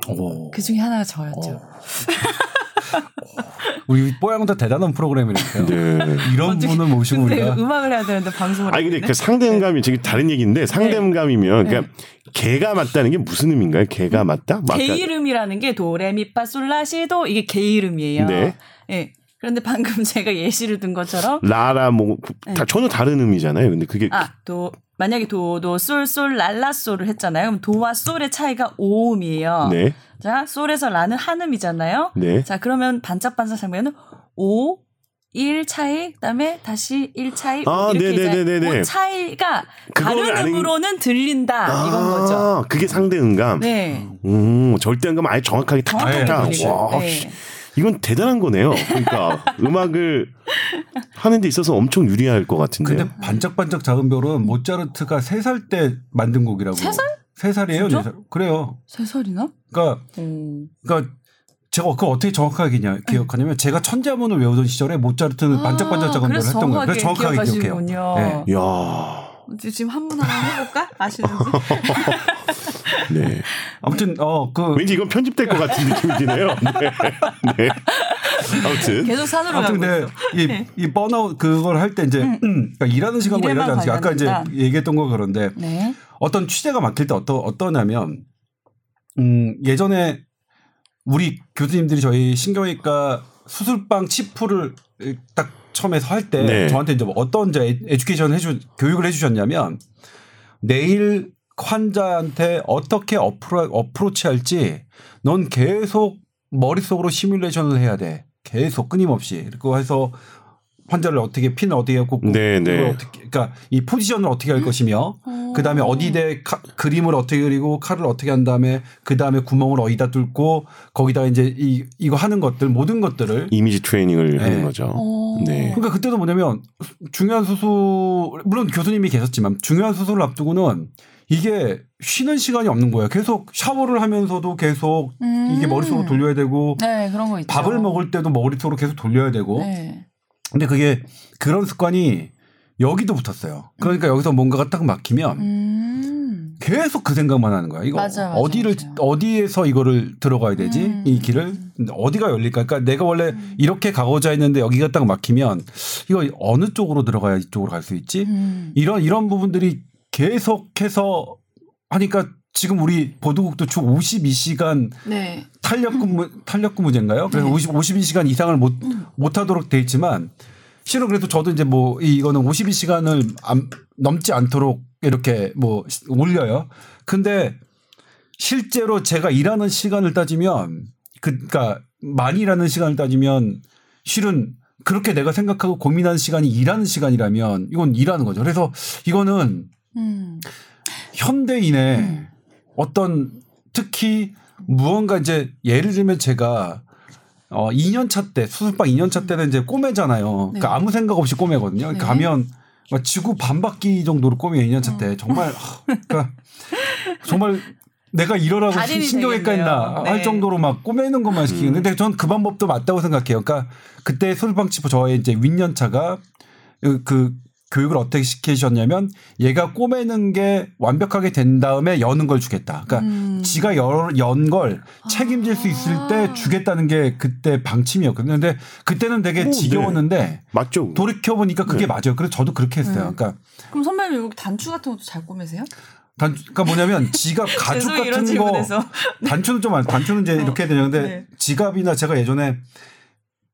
오. 그 중에 하나가 저였죠. 우리 뽀양도 대단한 프로그램이니까요. 네. 이런 분을 모시고 우리가 음악을 해야 되는데 방송을 아니 근데 그 상대음감이 지금 다른 얘기인데 상대음감이면 네. 그러니까 개가 맞다는 게 무슨 의미인가요? 개가 맞다? 뭐개 이름이라는 게 도레미파솔라시도 이게 개 이름이에요. 네. 예. 그런데 방금 제가 예시를 든 것처럼 라라 뭐다 네. 전혀 다른 의미잖아요. 근데 그게 아, 도 만약에 도도 솔솔 랄라솔을 했잖아요. 그럼 도와 솔의 차이가 5음이에요. 네. 자, 솔에서 라는 한 음이잖아요. 네. 자, 그러면 반짝반짝 장면은 5 1 차이 그다음에 다시 1 차이 아, 이렇게 네네네네네. 이제 그 차이가 그거를 다른 아는- 음으로는 들린다 이건 거죠. 아, 그게 상대 음감. 네. 음, 절대 음감 아예 정확하게 탁탁탁. 와, 네. 씨. 이건 대단한 거네요. 그러니까 음악을 하는 데 있어서 엄청 유리할 것 같은데요. 근데 반짝반짝 작은 별은 모차르트가 세살때 만든 곡이라고. 세 살? 세 살이에요. 진짜? 네 살. 그래요. 세 살이나? 그러니까 음. 그러니까 제가 그걸 어떻게 정확하게 기냐, 기억하냐면 제가 천자문을 외우던 시절에 모차르트는 아, 반짝반짝 작은 별을 했던 거예요. 그래서 정확하게 기억해요. 네. 야 지금 한분 하나 해볼까? 아시는지? 네. 아무튼 어그 왠지 이건 편집될 것 같은 느낌이 드네요. 네. 네. 아무튼. 계속 산으로 아무튼 가고 근데 있어. 이, 이 번아웃 그걸 할 때 이제 그러니까 일하는 시간과 일하지 않습니까? 아까 이제. 얘기했던 거 그런데 네. 어떤 취재가 막힐 때 어떠 어떠냐면 음 예전에 우리 교수님들이 저희 신경외과 수술방 치프를 딱 처음에서 할때 네. 저한테 이제 뭐 어떤 이제 에- 에듀케이션 해주 교육을 해주셨냐면 내일 환자한테 어떻게 어프로, 어프로치 할지 넌 계속 머릿속으로 시뮬레이션을 해야 돼. 계속 끊임없이. 그리고 해서 환자를 어떻게 핀을 어떻게 꽂고 네, 네. 어떻게 그러니까 이 포지션을 어떻게 할 것이며 그다음에 어디대 카- 그림을 어떻게 그리고 칼을 어떻게 한 다음에 그다음에 구멍을 어디다 뚫고 거기다 이제 이 이거 하는 것들 모든 것들을 이미지 트레이닝을 네. 하는 거죠. 어. 네. 그러니까 그때도 뭐냐면 중요한 수술 물론 교수님이 계셨지만 중요한 수술을 앞두고는 이게 쉬는 시간이 없는 거예요. 계속 샤워를 하면서도 계속 음. 이게 머릿속으로 돌려야 되고 네, 그런 거 있죠. 밥을 먹을 때도 머릿속으로 계속 돌려야 되고 네. 근데 그게 그런 습관이 여기도 붙었어요. 그러니까 여기서 뭔가가 딱 막히면 음. 계속 그 생각만 하는 거야. 이거 맞아, 맞아, 어디를 맞아. 어디에서 이거를 들어가야 되지? 음. 이 길을 어디가 열릴까? 그러니까 내가 원래 이렇게 가고자 했는데 여기가 딱 막히면 이거 어느 쪽으로 들어가야 이쪽으로 갈 수 있지? 음. 이런 이런 부분들이 계속해서 하니까 지금 우리 보도국도 주 52시간 네. 탄력 근무 탄력 근무제인가요? 그래서 네. 50 52시간 이상을 못 못하도록 돼 있지만 실은 그래도 저도 이제 뭐 이- 이거는 52시간을 넘지 않도록 이렇게 뭐 시- 올려요. 근데 실제로 제가 일하는 시간을 따지면 그- 그러니까 많이 일하는 시간을 따지면 실은 그렇게 내가 생각하고 고민하는 시간이 일하는 시간이라면 이건 일하는 거죠. 그래서 이거는 음. 현대인의 음. 어떤 특히 무언가 이제 예를 들면 제가 어 2년 차 때 수술방 2년 차 때는 이제 꼬매잖아요. 그러니까 네. 아무 생각 없이 꼬매거든요. 네. 가면 막 지구 반바퀴 정도로 꼬매요 2년 차 때. 정말 하, 그러니까 정말 내가 이러라고 신경외과 했나 되겠네요. 할 네. 정도로 막 꼬매는 것만 시키는데 근데 전 그 방법도 맞다고 생각해요. 그러니까 그때 수술방 치프 저의 이제 윗년차가 그, 그 교육을 어떻게 시키셨냐면 얘가 꼬매는 게 완벽하게 된 다음에 여는 걸 주겠다. 그러니까 음. 지가 연 걸 책임질 수 있을 때 아. 주겠다는 게 그때 방침이었거든요. 근데 그때는 되게 오, 지겨웠는데 맞죠? 돌이켜 보니까 그게 네. 맞아요. 그래서 저도 그렇게 했어요. 음. 그러니까 그럼 선배님 여기 단추 같은 것도 잘 꼬매세요? 단 그러니까 뭐냐면 지갑 가죽 같은 거 질문에서. 단추는 좀 안- 단추는 이제 어, 이렇게 해야 되는데 네. 지갑이나 제가 예전에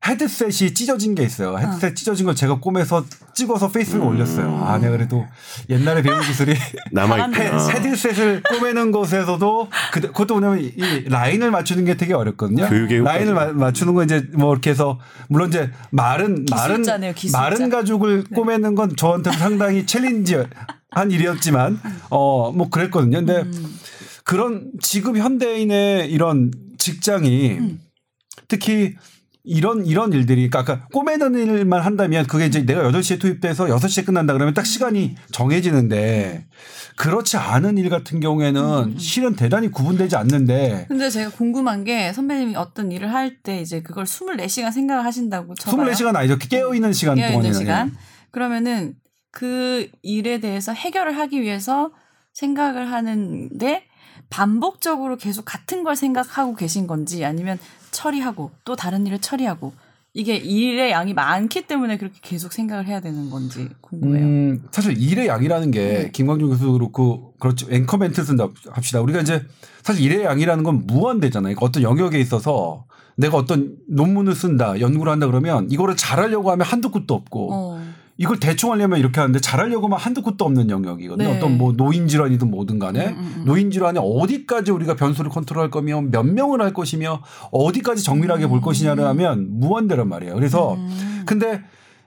헤드셋이 찢어진 게 있어요. 헤드셋 찢어진 걸 제가 꼬매서 찍어서 페이스북에 음. 올렸어요. 아, 내가 그래도 옛날에 배운 기술이 남아 잘한다. 헤- 있구나. 헤드셋을 꼬매는 것에서도 그, 그것도 뭐냐면 이 라인을 맞추는 게 되게 어렵거든요. 교육의 라인을 마- 맞추는 건 이제 뭐 이렇게 해서 물론 이제 마른 마른 기술자. 마른 가죽을 꼬매는 건 저한테 상당히 챌린지 한 일이었지만 어 뭐 그랬거든요. 근데 음. 그런 지금 현대인의 이런 직장이 음. 특히 이런 이런 일들이 그러니까 아까 꼬매는 일만 한다면 그게 이제 내가 8시에 투입돼서 6시에 끝난다 그러면 딱 시간이 정해지는데 그렇지 않은 일 같은 경우에는 실은 대단히 구분되지 않는데 근데 제가 궁금한 게 선배님이 어떤 일을 할 때 이제 그걸 24시간 생각을 하신다고 쳐봐요. 24시간 아니죠. 깨어 있는 시간 깨어 있는 동안에는 시간. 그러면은 그 일에 대해서 해결을 하기 위해서 생각을 하는데 반복적으로 계속 같은 걸 생각하고 계신 건지 아니면 처리하고 또 다른 일을 처리하고 이게 일의 양이 많기 때문에 그렇게 계속 생각을 해야 되는 건지 궁금해요. 음, 사실 일의 양이라는 게 네. 김광준 교수도 그렇고 그렇죠. 앵커 멘트 쓴다 합시다. 우리가 이제 사실 일의 양이라는 건 무한대잖아요. 그러니까 어떤 영역에 있어서 내가 어떤 논문을 쓴다, 연구를 한다 그러면 이거를 잘하려고 하면 한두 끝도 없고 어. 이걸 대충 하려면 이렇게 하는데 잘하려고 하면 한두 끝도 없는 영역이거든요. 네. 어떤 뭐 노인 질환이든 뭐든 간에 음, 음, 음. 노인 질환에 어디까지 우리가 변수를 컨트롤할 거며 몇 명을 할 것이며 어디까지 정밀하게 볼 것이냐를 하면 무한대란 말이에요. 그래서 음. 근데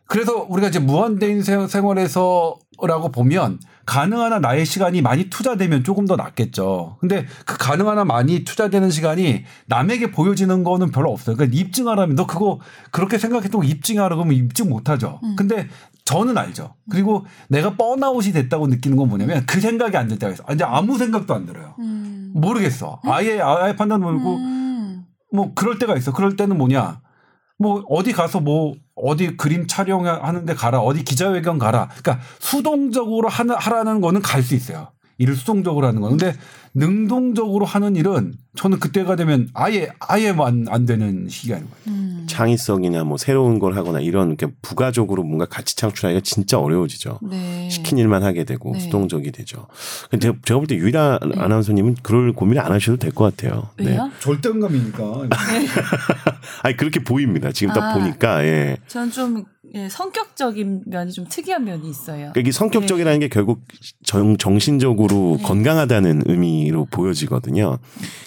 그래서 우리가 이제 무한대인 생- 생활에서라고 보면 가능한 한 나의 시간이 많이 투자되면 조금 더 낫겠죠. 근데 그 가능한 한 많이 투자되는 시간이 남에게 보여지는 거는 별로 없어요. 그러니까 입증하라면 너 그거 그렇게 생각했던 거 입증하라 그러면 입증 못 하죠. 근데 저는 알죠. 그리고 내가 뻔아웃이 됐다고 느끼는 건 뭐냐면 그 생각이 안 들 때가 있어. 이제 아무 생각도 안 들어요. 음. 모르겠어. 아예 아예 판단 모르고 음. 뭐 그럴 때가 있어. 그럴 때는 뭐냐? 뭐 어디 가서 뭐 어디 그림 촬영하는데 가라. 어디 기자회견 가라. 그러니까 수동적으로 하는 하라는 거는 갈 수 있어요. 일을 수동적으로 하는 거. 근데 능동적으로 하는 일은 저는 그때가 되면 아예 아예 안, 안 되는 시기가 있는 거예요. 음. 창의성이나 뭐 새로운 걸 하거나 이런 이렇게 부가적으로 뭔가 가치 창출하기가 진짜 어려워지죠. 네. 시킨 일만 하게 되고 네. 수동적이 되죠. 근데 제가, 제가 볼 때 유일한 아나운서님은 그럴 고민을 안 하셔도 될 것 같아요. 네. 왜요? 절대감이니까. 아니 그렇게 보입니다. 지금 딱 아. 보니까 예. 저는 좀 예, 성격적인 면이 좀 특이한 면이 있어요. 그러니까 이게 성격적이라는 게 결국 정, 정신적으로 네. 건강하다는 의미로 보여지거든요.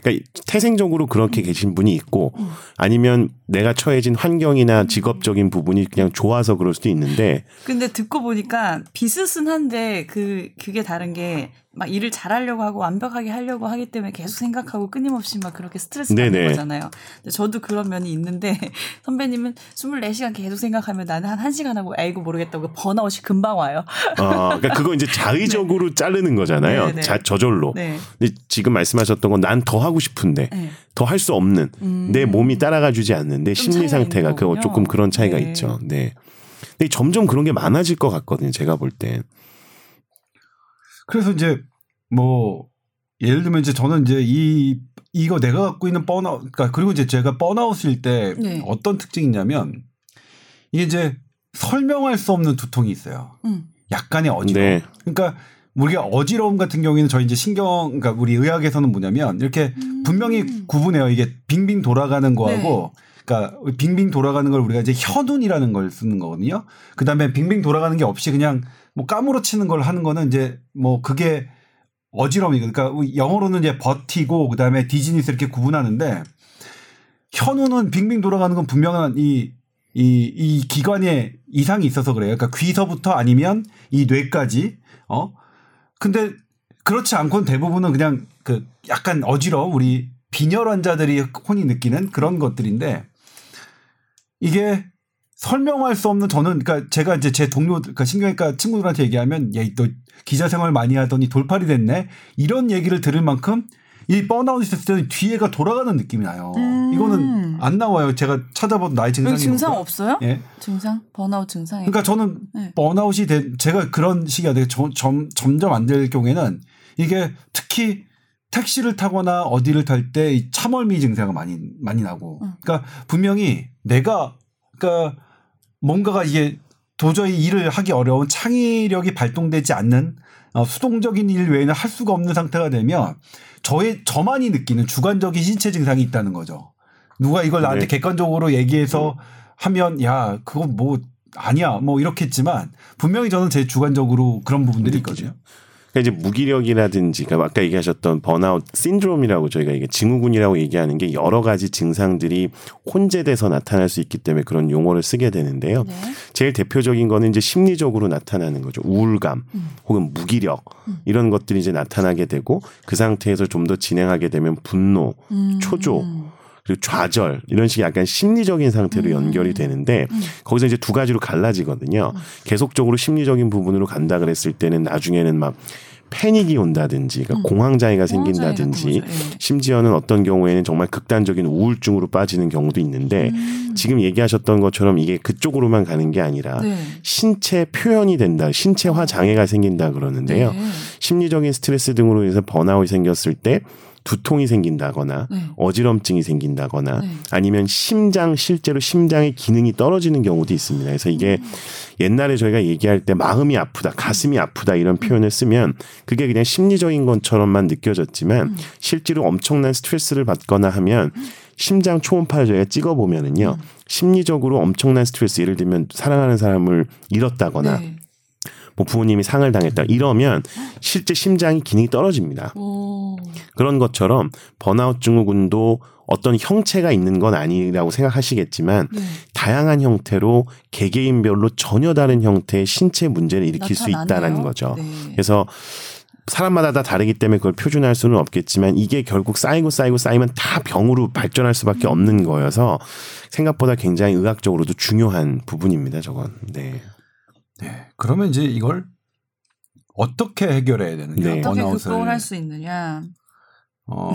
그러니까 태생적으로 그렇게 계신 분이 있고 음. 아니면 내가 처해진 환경이나 직업적인 부분이 그냥 좋아서 그럴 수도 있는데 근데 듣고 보니까 비슷은 한데 그 그게 다른 게막 일을 잘하려고 하고 완벽하게 하려고 하기 때문에 계속 생각하고 끊임없이 막 그렇게 스트레스 받는 네네. 거잖아요. 저도 그런 면이 있는데 선배님은 24시간 계속 생각하면 나는 한 1시간 하고 알고 모르겠다고 번아웃이 금방 와요. 어, 그러니까 그거 이제 자의적으로 자르는 거잖아요. 네, 네. 자, 저절로. 네. 근데 지금 말씀하셨던 건 난 더 하고 싶은데 네. 더할 수 없는 음. 내 몸이 따라가 주지 않는데 좀 심리 상태가 그 거군요. 조금 그런 차이가 네. 있죠. 네. 근데 점점 그런 게 많아질 것 같거든요. 제가 볼 땐. 그래서 이제 뭐 예를 들면 이제 저는 이제 이 이거 내가 갖고 있는 번아웃 그러니까 그리고 이제 제가 번아웃일 때 네. 어떤 특징이 있냐면 이게 이제 설명할 수 없는 두통이 있어요. 음. 약간의 어지러움. 네. 그러니까 우리가 어지러움 같은 경우에는 저희 이제 신경 그러니까 우리 의학에서는 뭐냐면 이렇게 분명히 구분해요. 이게 빙빙 돌아가는 거하고 그러니까 빙빙 돌아가는 걸 우리가 이제 현운이라는 걸 쓰는 거거든요. 그다음에 빙빙 돌아가는 게 없이 그냥 뭐 까무러치는 걸 하는 거는 이제 뭐 그게 어지러움이고 그러니까 영어로는 이제 버티고 그다음에 디즈니스 이렇게 구분하는데 현우는 빙빙 돌아가는 건 분명한 이, 이, 이 기관에 이상이 있어서 그래요. 그러니까 귀서부터 아니면 이 뇌까지, 어? 근데 그렇지 않고는 대부분은 그냥 그 약간 어지러움, 우리 빈혈 환자들이 혼이 느끼는 그런 것들인데 이게 설명할 수 없는 저는 그러니까 제가 이제 제 동료 그러니까 신경외과 친구들한테 얘기하면 야너 기자 생활 많이 하더니 돌팔이 됐네 이런 얘기를 들을 만큼 이 번아웃이 됐을 때는 뒤에가 돌아가는 느낌이 나요. 음. 이거는 안 나와요. 제가 찾아본 나의 증상이 증상. 없어요? 예. 증상? 번아웃 증상이. 그러니까 저는 네. 번아웃이 된 제가 그런 시기가 되게 점, 점, 점점 안 될 경우에는 이게 특히 택시를 타거나 어디를 탈때이 참얼미 증세가 많이 많이 나고 음. 그러니까 분명히 내가 그러니까 뭔가가 이게 도저히 일을 하기 어려운 창의력이 발동되지 않는 어, 수동적인 일 외에는 할 수가 없는 상태가 되면 저의 저만이 느끼는 주관적인 신체 증상이 있다는 거죠. 누가 이걸 나한테 네. 객관적으로 얘기해서 하면 야 그건 뭐 아니야 뭐 이렇게 했지만 분명히 저는 제 주관적으로 그런 부분들이 있거든요. 그러니까 이제 무기력이라든지 그러니까 아까 얘기하셨던 번아웃 신드롬이라고 저희가 이게 증후군이라고 얘기하는 게 여러 가지 증상들이 혼재돼서 나타날 수 있기 때문에 그런 용어를 쓰게 되는데요. 네. 제일 대표적인 거는 이제 심리적으로 나타나는 거죠. 우울감 혹은 무기력 이런 것들이 이제 나타나게 되고 그 상태에서 좀 더 진행하게 되면 분노, 음. 초조 그리고 좌절 이런 식의 약간 심리적인 상태로 음. 연결이 되는데 거기서 이제 두 가지로 갈라지거든요. 계속적으로 심리적인 부분으로 간다 그랬을 때는 나중에는 막 패닉이 온다든지 그러니까 공황 장애가 생긴다든지. 예. 심지어는 어떤 경우에는 정말 극단적인 우울증으로 빠지는 경우도 있는데 음. 지금 얘기하셨던 것처럼 이게 그쪽으로만 가는 게 아니라 네. 신체 표현이 된다, 신체화 장애가 생긴다 그러는데요. 네. 심리적인 스트레스 등으로 인해서 번아웃이 생겼을 때 두통이 생긴다거나 네. 어지럼증이 생긴다거나 네. 아니면 심장 실제로 심장의 기능이 떨어지는 경우도 있습니다. 그래서 이게 음. 옛날에 저희가 얘기할 때 마음이 아프다, 가슴이 아프다 이런 표현을 쓰면 그게 그냥 심리적인 것처럼만 느껴졌지만 음. 실제로 엄청난 스트레스를 받거나 하면 심장 초음파를 저희가 찍어 보면은요 음. 심리적으로 엄청난 스트레스 예를 들면 사랑하는 사람을 잃었다거나 네. 뭐 부모님이 상을 당했다 이러면 실제 심장이 기능이 떨어집니다. 오. 그런 것처럼 번아웃 증후군도 어떤 형체가 있는 건 아니라고 생각하시겠지만 네. 다양한 형태로 개개인별로 전혀 다른 형태의 신체 문제를 일으킬 수 나타나네요. 있다라는 거죠. 네. 그래서 사람마다 다 다르기 때문에 그걸 표준할 수는 없겠지만 이게 결국 쌓이고 쌓이고 쌓이면 다 병으로 발전할 수밖에 없는 거여서 생각보다 굉장히 의학적으로도 중요한 부분입니다. 저건. 네. 네. 그러면 이제 이걸 어떻게 해결해야 되느냐? 네. 어떻게. 극복을 할 수 있느냐. 어,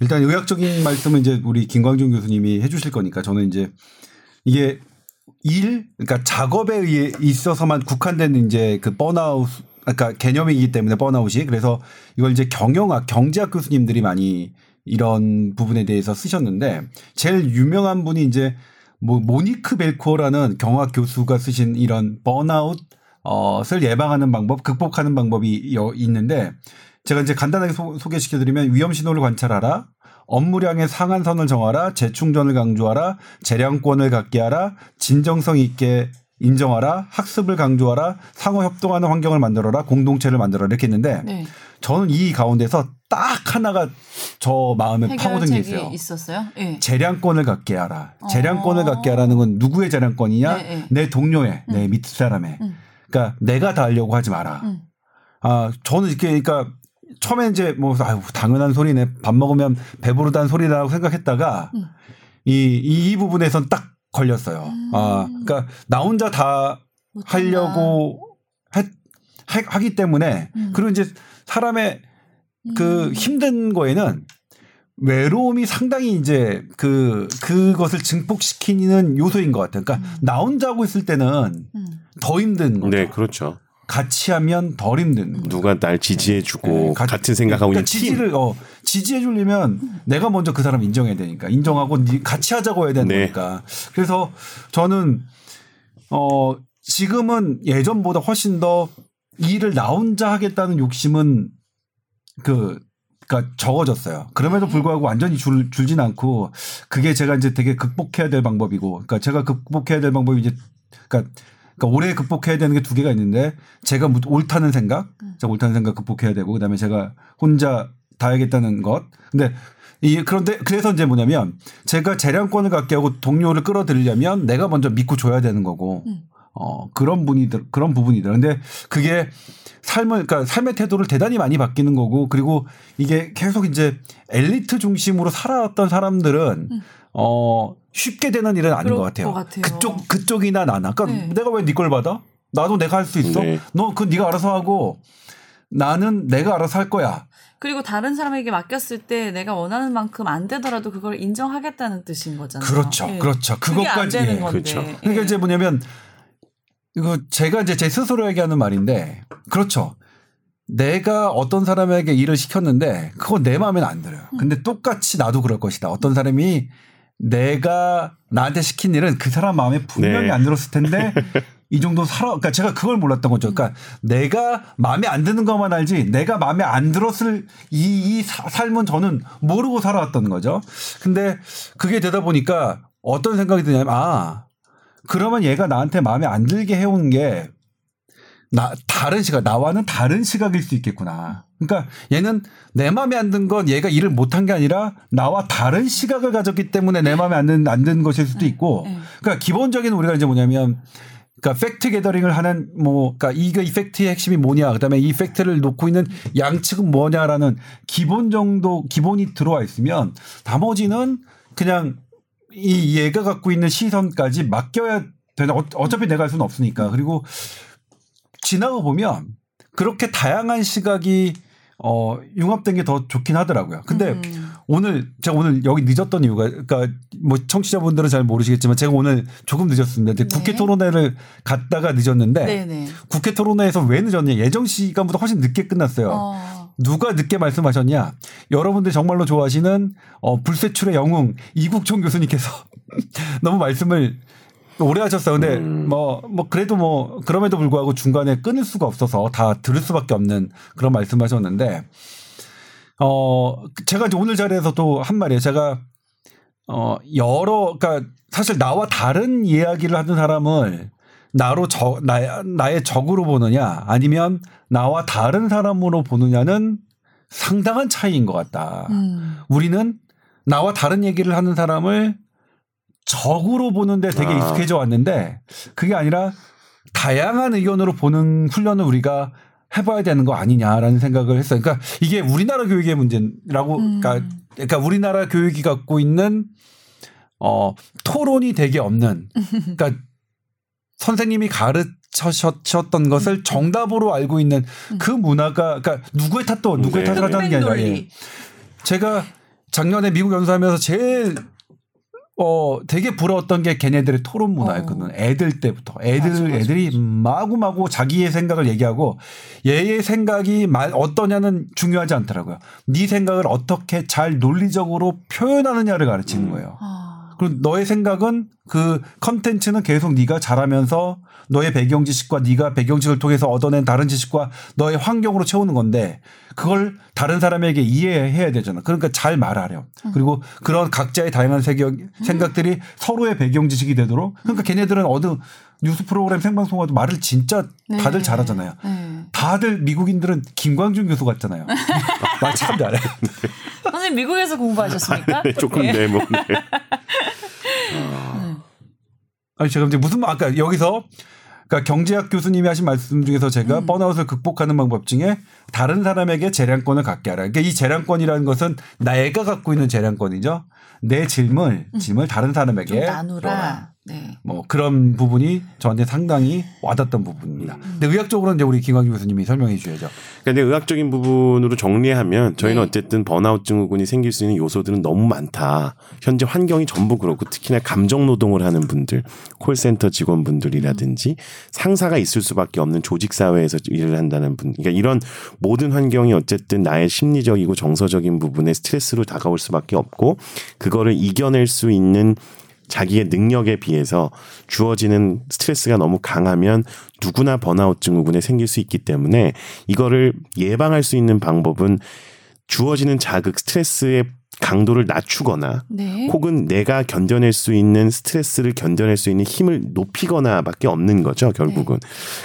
일단 의학적인 말씀은 이제 우리 김광준 교수님이 해 주실 거니까 저는 이제 이게 일, 그러니까 작업에 의해 있어서만 국한된 이제 그 번아웃, 그러니까 개념이기 때문에 번아웃이 그래서 이걸 이제 경영학, 경제학 교수님들이 많이 이런 부분에 대해서 쓰셨는데 제일 유명한 분이 이제 뭐 모니크 벨코어라는 경학 교수가 쓰신 이런 번아웃 어을 예방하는 방법, 극복하는 방법이 여- 있는데 제가 이제 간단하게 소, 개시켜드리면 위험 신호를 관찰하라. 업무량의 상한선을 정하라. 재충전을 강조하라. 재량권을 갖게 하라. 진정성 있게 인정하라. 학습을 강조하라. 상호 협동하는 환경을 만들어라. 공동체를 만들어라. 이렇게 했는데 네. 저는 이 가운데서 딱 하나가 저 마음에 파고든 게 있어요. 있었어요. 예. 재량권을 갖게 하라. 어. 재량권을 갖게 하라는 건 누구의 재량권이냐? 네, 네. 내 동료의, 내 음. 밑 사람의. 음. 그러니까 내가 다 하려고 하지 마라. 음. 아, 저는 이렇게 그러니까 처음에 이제 뭐 아유 당연한 소리네. 밥 먹으면 배부르다는 소리라고 생각했다가 음. 이, 이 부분에선 딱 걸렸어요. 음. 아, 그러니까 나 혼자 다. 하려고 했, 하- 하기 때문에 음. 그리고 이제 사람의 그 음. 힘든 거에는 외로움이 상당히 이제 그 그것을 증폭시키는 요소인 것 같아요. 그러니까 나 혼자 하고 있을 때는 음. 더 힘든 거죠. 네, 그렇죠. 같이 하면 덜 힘든 거죠. 누가 날 지지해주고 네, 가- 같은 생각하고 그러니까 있는 팀. 지지를 어 지지해 주려면 내가 먼저 그 사람 인정해야 되니까 인정하고 니- 같이 하자고 해야 되는 네. 거니까 그래서 저는 어 지금은 예전보다 훨씬 더 일을 나 혼자 하겠다는 욕심은 그 그러니까 적어졌어요. 그럼에도 불구하고 완전히 줄 줄진 않고 그게 제가 이제 되게 극복해야 될 방법이고 그러니까 제가 극복해야 될 방법이 이제 그러니까 그러니까 올해 극복해야 되는 게 두 개가 있는데 제가 무- 옳다는 생각, 제가 옳다는 생각 극복해야 되고 그다음에 제가 혼자 다 하겠다는 것. 근데 이 그런데 그래서 이제 뭐냐면 제가 재량권을 갖게 하고 동료를 끌어들이려면 내가 먼저 믿고 줘야 되는 거고 음. 어 그런 분이들 그런 부분이들. 근데 그게 삶을 그러니까 삶의 태도를 대단히 많이 바뀌는 거고 그리고 이게 계속 이제 엘리트 중심으로 살아왔던 사람들은 어 쉽게 되는 일은 아닌 것 같아요. 것 같아요. 그쪽 그쪽이나 나나. 그러니까 네. 내가 왜 네 걸 받아? 나도 내가 할 수 있어. 네. 너그 네가 알아서 하고 나는 내가 알아서 할 거야. 그리고 다른 사람에게 맡겼을 때 내가 원하는 만큼 안 되더라도 그걸 인정하겠다는 뜻인 거잖아요. 그렇죠. 예. 그렇죠. 그것까지 되는 예. 건데. 그렇죠. 그러니까 예. 이제 뭐냐면 이거 제가 이제 제 스스로에게 하는 말인데 그렇죠. 내가 어떤 사람에게 일을 시켰는데 그건 내 마음에는 안 들어요. 근데 똑같이 나도 그럴 것이다. 어떤 사람이 내가 나한테 시킨 일은 그 사람 마음에 분명히 네. 안 들었을 텐데 이 정도 살아 그러니까 제가 그걸 몰랐던 거죠. 그러니까 내가 마음에 안 드는 것만 알지 내가 마음에 안 들었을 이, 이 사- 삶은 저는 모르고 살아왔던 거죠. 근데 그게 되다 보니까 어떤 생각이 드냐면 아 그러면 얘가 나한테 마음에 안 들게 해온 게 나 다른 시각 나와는 다른 시각일 수 있겠구나. 그러니까 얘는 내 마음에 안 든 건 얘가 일을 못한 게 아니라 나와 다른 시각을 가졌기 때문에 내 마음에 안든안든 것일 수도 있고. 네. 그러니까 기본적인 우리가 이제 뭐냐면 그러니까 팩트 게더링을 하는 뭐 그러니까 이거 이펙트의 핵심이 뭐냐 그다음에 이 팩트를 놓고 있는 양측은 뭐냐라는 기본 정도 기본이 들어와 있으면 나머지는 그냥 이 얘가 갖고 있는 시선까지 맡겨야 되나 어- 어차피 내가 할 수는 없으니까 그리고 지나고 보면 그렇게 다양한 시각이 어 융합된 게 더 좋긴 하더라고요. 근데 음. 오늘 제가 오늘 여기 늦었던 이유가 그러니까 뭐 청취자분들은 잘 모르시겠지만 제가 오늘 조금 늦었습니다. 근데 국회 네. 토론회를 갔다가 늦었는데 네네. 국회 토론회에서 왜 늦었냐? 예정 시간보다 훨씬 늦게 끝났어요. 어. 누가 늦게 말씀하셨냐? 여러분들 정말로 좋아하시는 어, 불세출의 영웅 이국종 교수님께서 너무 말씀을 오래 하셨어요. 근데 뭐, 뭐, 그래도 뭐, 그럼에도 불구하고 중간에 끊을 수가 없어서 다 들을 수밖에 없는 그런 말씀 하셨는데, 어, 제가 이제 오늘 자리에서 또 한 말이에요. 제가, 어, 여러, 그러니까 사실 나와 다른 이야기를 하는 사람을 나로 저, 나, 나의 적으로 보느냐 아니면 나와 다른 사람으로 보느냐는 상당한 차이인 것 같다. 음. 우리는 나와 다른 얘기를 하는 사람을 적으로 보는데 되게 아. 익숙해져 왔는데 그게 아니라 다양한 의견으로 보는 훈련을 우리가 해봐야 되는 거 아니냐라는 생각을 했어요. 그러니까 이게 우리나라 교육의 문제라고, 음. 그러니까, 그러니까 우리나라 교육이 갖고 있는 어 토론이 되게 없는, 그러니까 선생님이 가르쳐셨던 것을 정답으로 알고 있는 그 문화가, 그러니까 누구의 탓도 누구의 네. 탓을 하자는 게 아니라 예. 제가 작년에 미국 연수하면서 제일 어 되게 부러웠던 게 걔네들의 토론 문화였거든. 애들 때부터 애들 맞아, 맞아, 애들이 마구마구 자기의 생각을 얘기하고 얘의 생각이 말 어떠냐는 중요하지 않더라고요. 네 생각을 어떻게 잘 논리적으로 표현하느냐를 가르치는 거예요. 아. 그리고 너의 생각은 그 컨텐츠는 계속 네가 잘하면서 너의 배경 지식과 네가 배경 지식을 통해서 얻어낸 다른 지식과 너의 환경으로 채우는 건데 그걸 다른 사람에게 이해해야 되잖아. 그러니까 잘 말하렴. 그리고 그런 각자의 다양한 세경, 생각들이 서로의 배경 지식이 되도록 그러니까 걔네들은 어느 뉴스 프로그램 생방송화도 말을 진짜 다들 네. 잘하잖아요. 네. 다들 미국인들은 김광준 교수 같잖아요. 말 참 잘해. 선생님 미국에서 공부하셨습니까? 조금 예. 네, 뭐, 네. 아니 제가 이제 무슨 말 아까 여기서 그러니까 경제학 교수님이 하신 말씀 중에서 제가 번아웃을 극복하는 방법 중에 다른 사람에게 재량권을 갖게 하라. 그러니까 이 재량권이라는 것은 내가 갖고 있는 재량권이죠. 내 짐을 짐을 다른 좀 사람에게 나누라. 네. 뭐 그런 부분이 저한테 상당히 와닿던 부분입니다. 음. 근데 의학적으로는 이제 우리 김광규 교수님이 설명해 주셔야죠. 근데 의학적인 부분으로 정리하면 저희는 네. 어쨌든 번아웃 증후군이 생길 수 있는 요소들은 너무 많다. 현재 환경이 전부 그렇고 특히나 감정 노동을 하는 분들, 콜센터 직원분들이라든지 상사가 있을 수밖에 없는 조직 사회에서 일을 한다는 분. 그러니까 이런 모든 환경이 어쨌든 나의 심리적이고 정서적인 부분에 스트레스로 다가올 수밖에 없고 그거를 이겨낼 수 있는 자기의 능력에 비해서 주어지는 스트레스가 너무 강하면 누구나 번아웃 증후군에 생길 수 있기 때문에 이거를 예방할 수 있는 방법은 주어지는 자극 스트레스의 강도를 낮추거나 네. 혹은 내가 견뎌낼 수 있는 스트레스를 견뎌낼 수 있는 힘을 높이거나밖에 없는 거죠 결국은.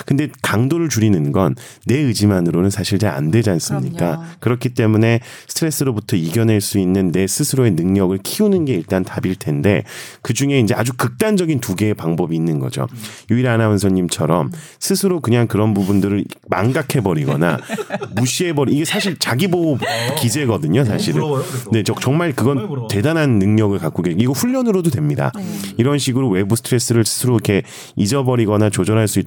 근데 강도를 줄이는 건 내 의지만으로는 사실 잘 안 되지 않습니까? 그럼요. 그렇기 때문에 스트레스로부터 이겨낼 수 있는 내 스스로의 능력을 키우는 게 일단 답일 텐데 그 중에 이제 아주 극단적인 두 개의 방법이 있는 거죠. 유일 아나운서님처럼 스스로 그냥 그런 부분들을 망각해 버리거나 무시해 버리 이게 사실 자기 보호 기제거든요, 사실은. 부러워요, 그래서. 네, 저 정말 정말 그건 부러워. 대단한 능력을 갖고 계세요. 이거 훈련으로도 됩니다. 이런 식으로 외부 스트레스를 스스로 이렇게 잊어버리거나 조절할 수 있도록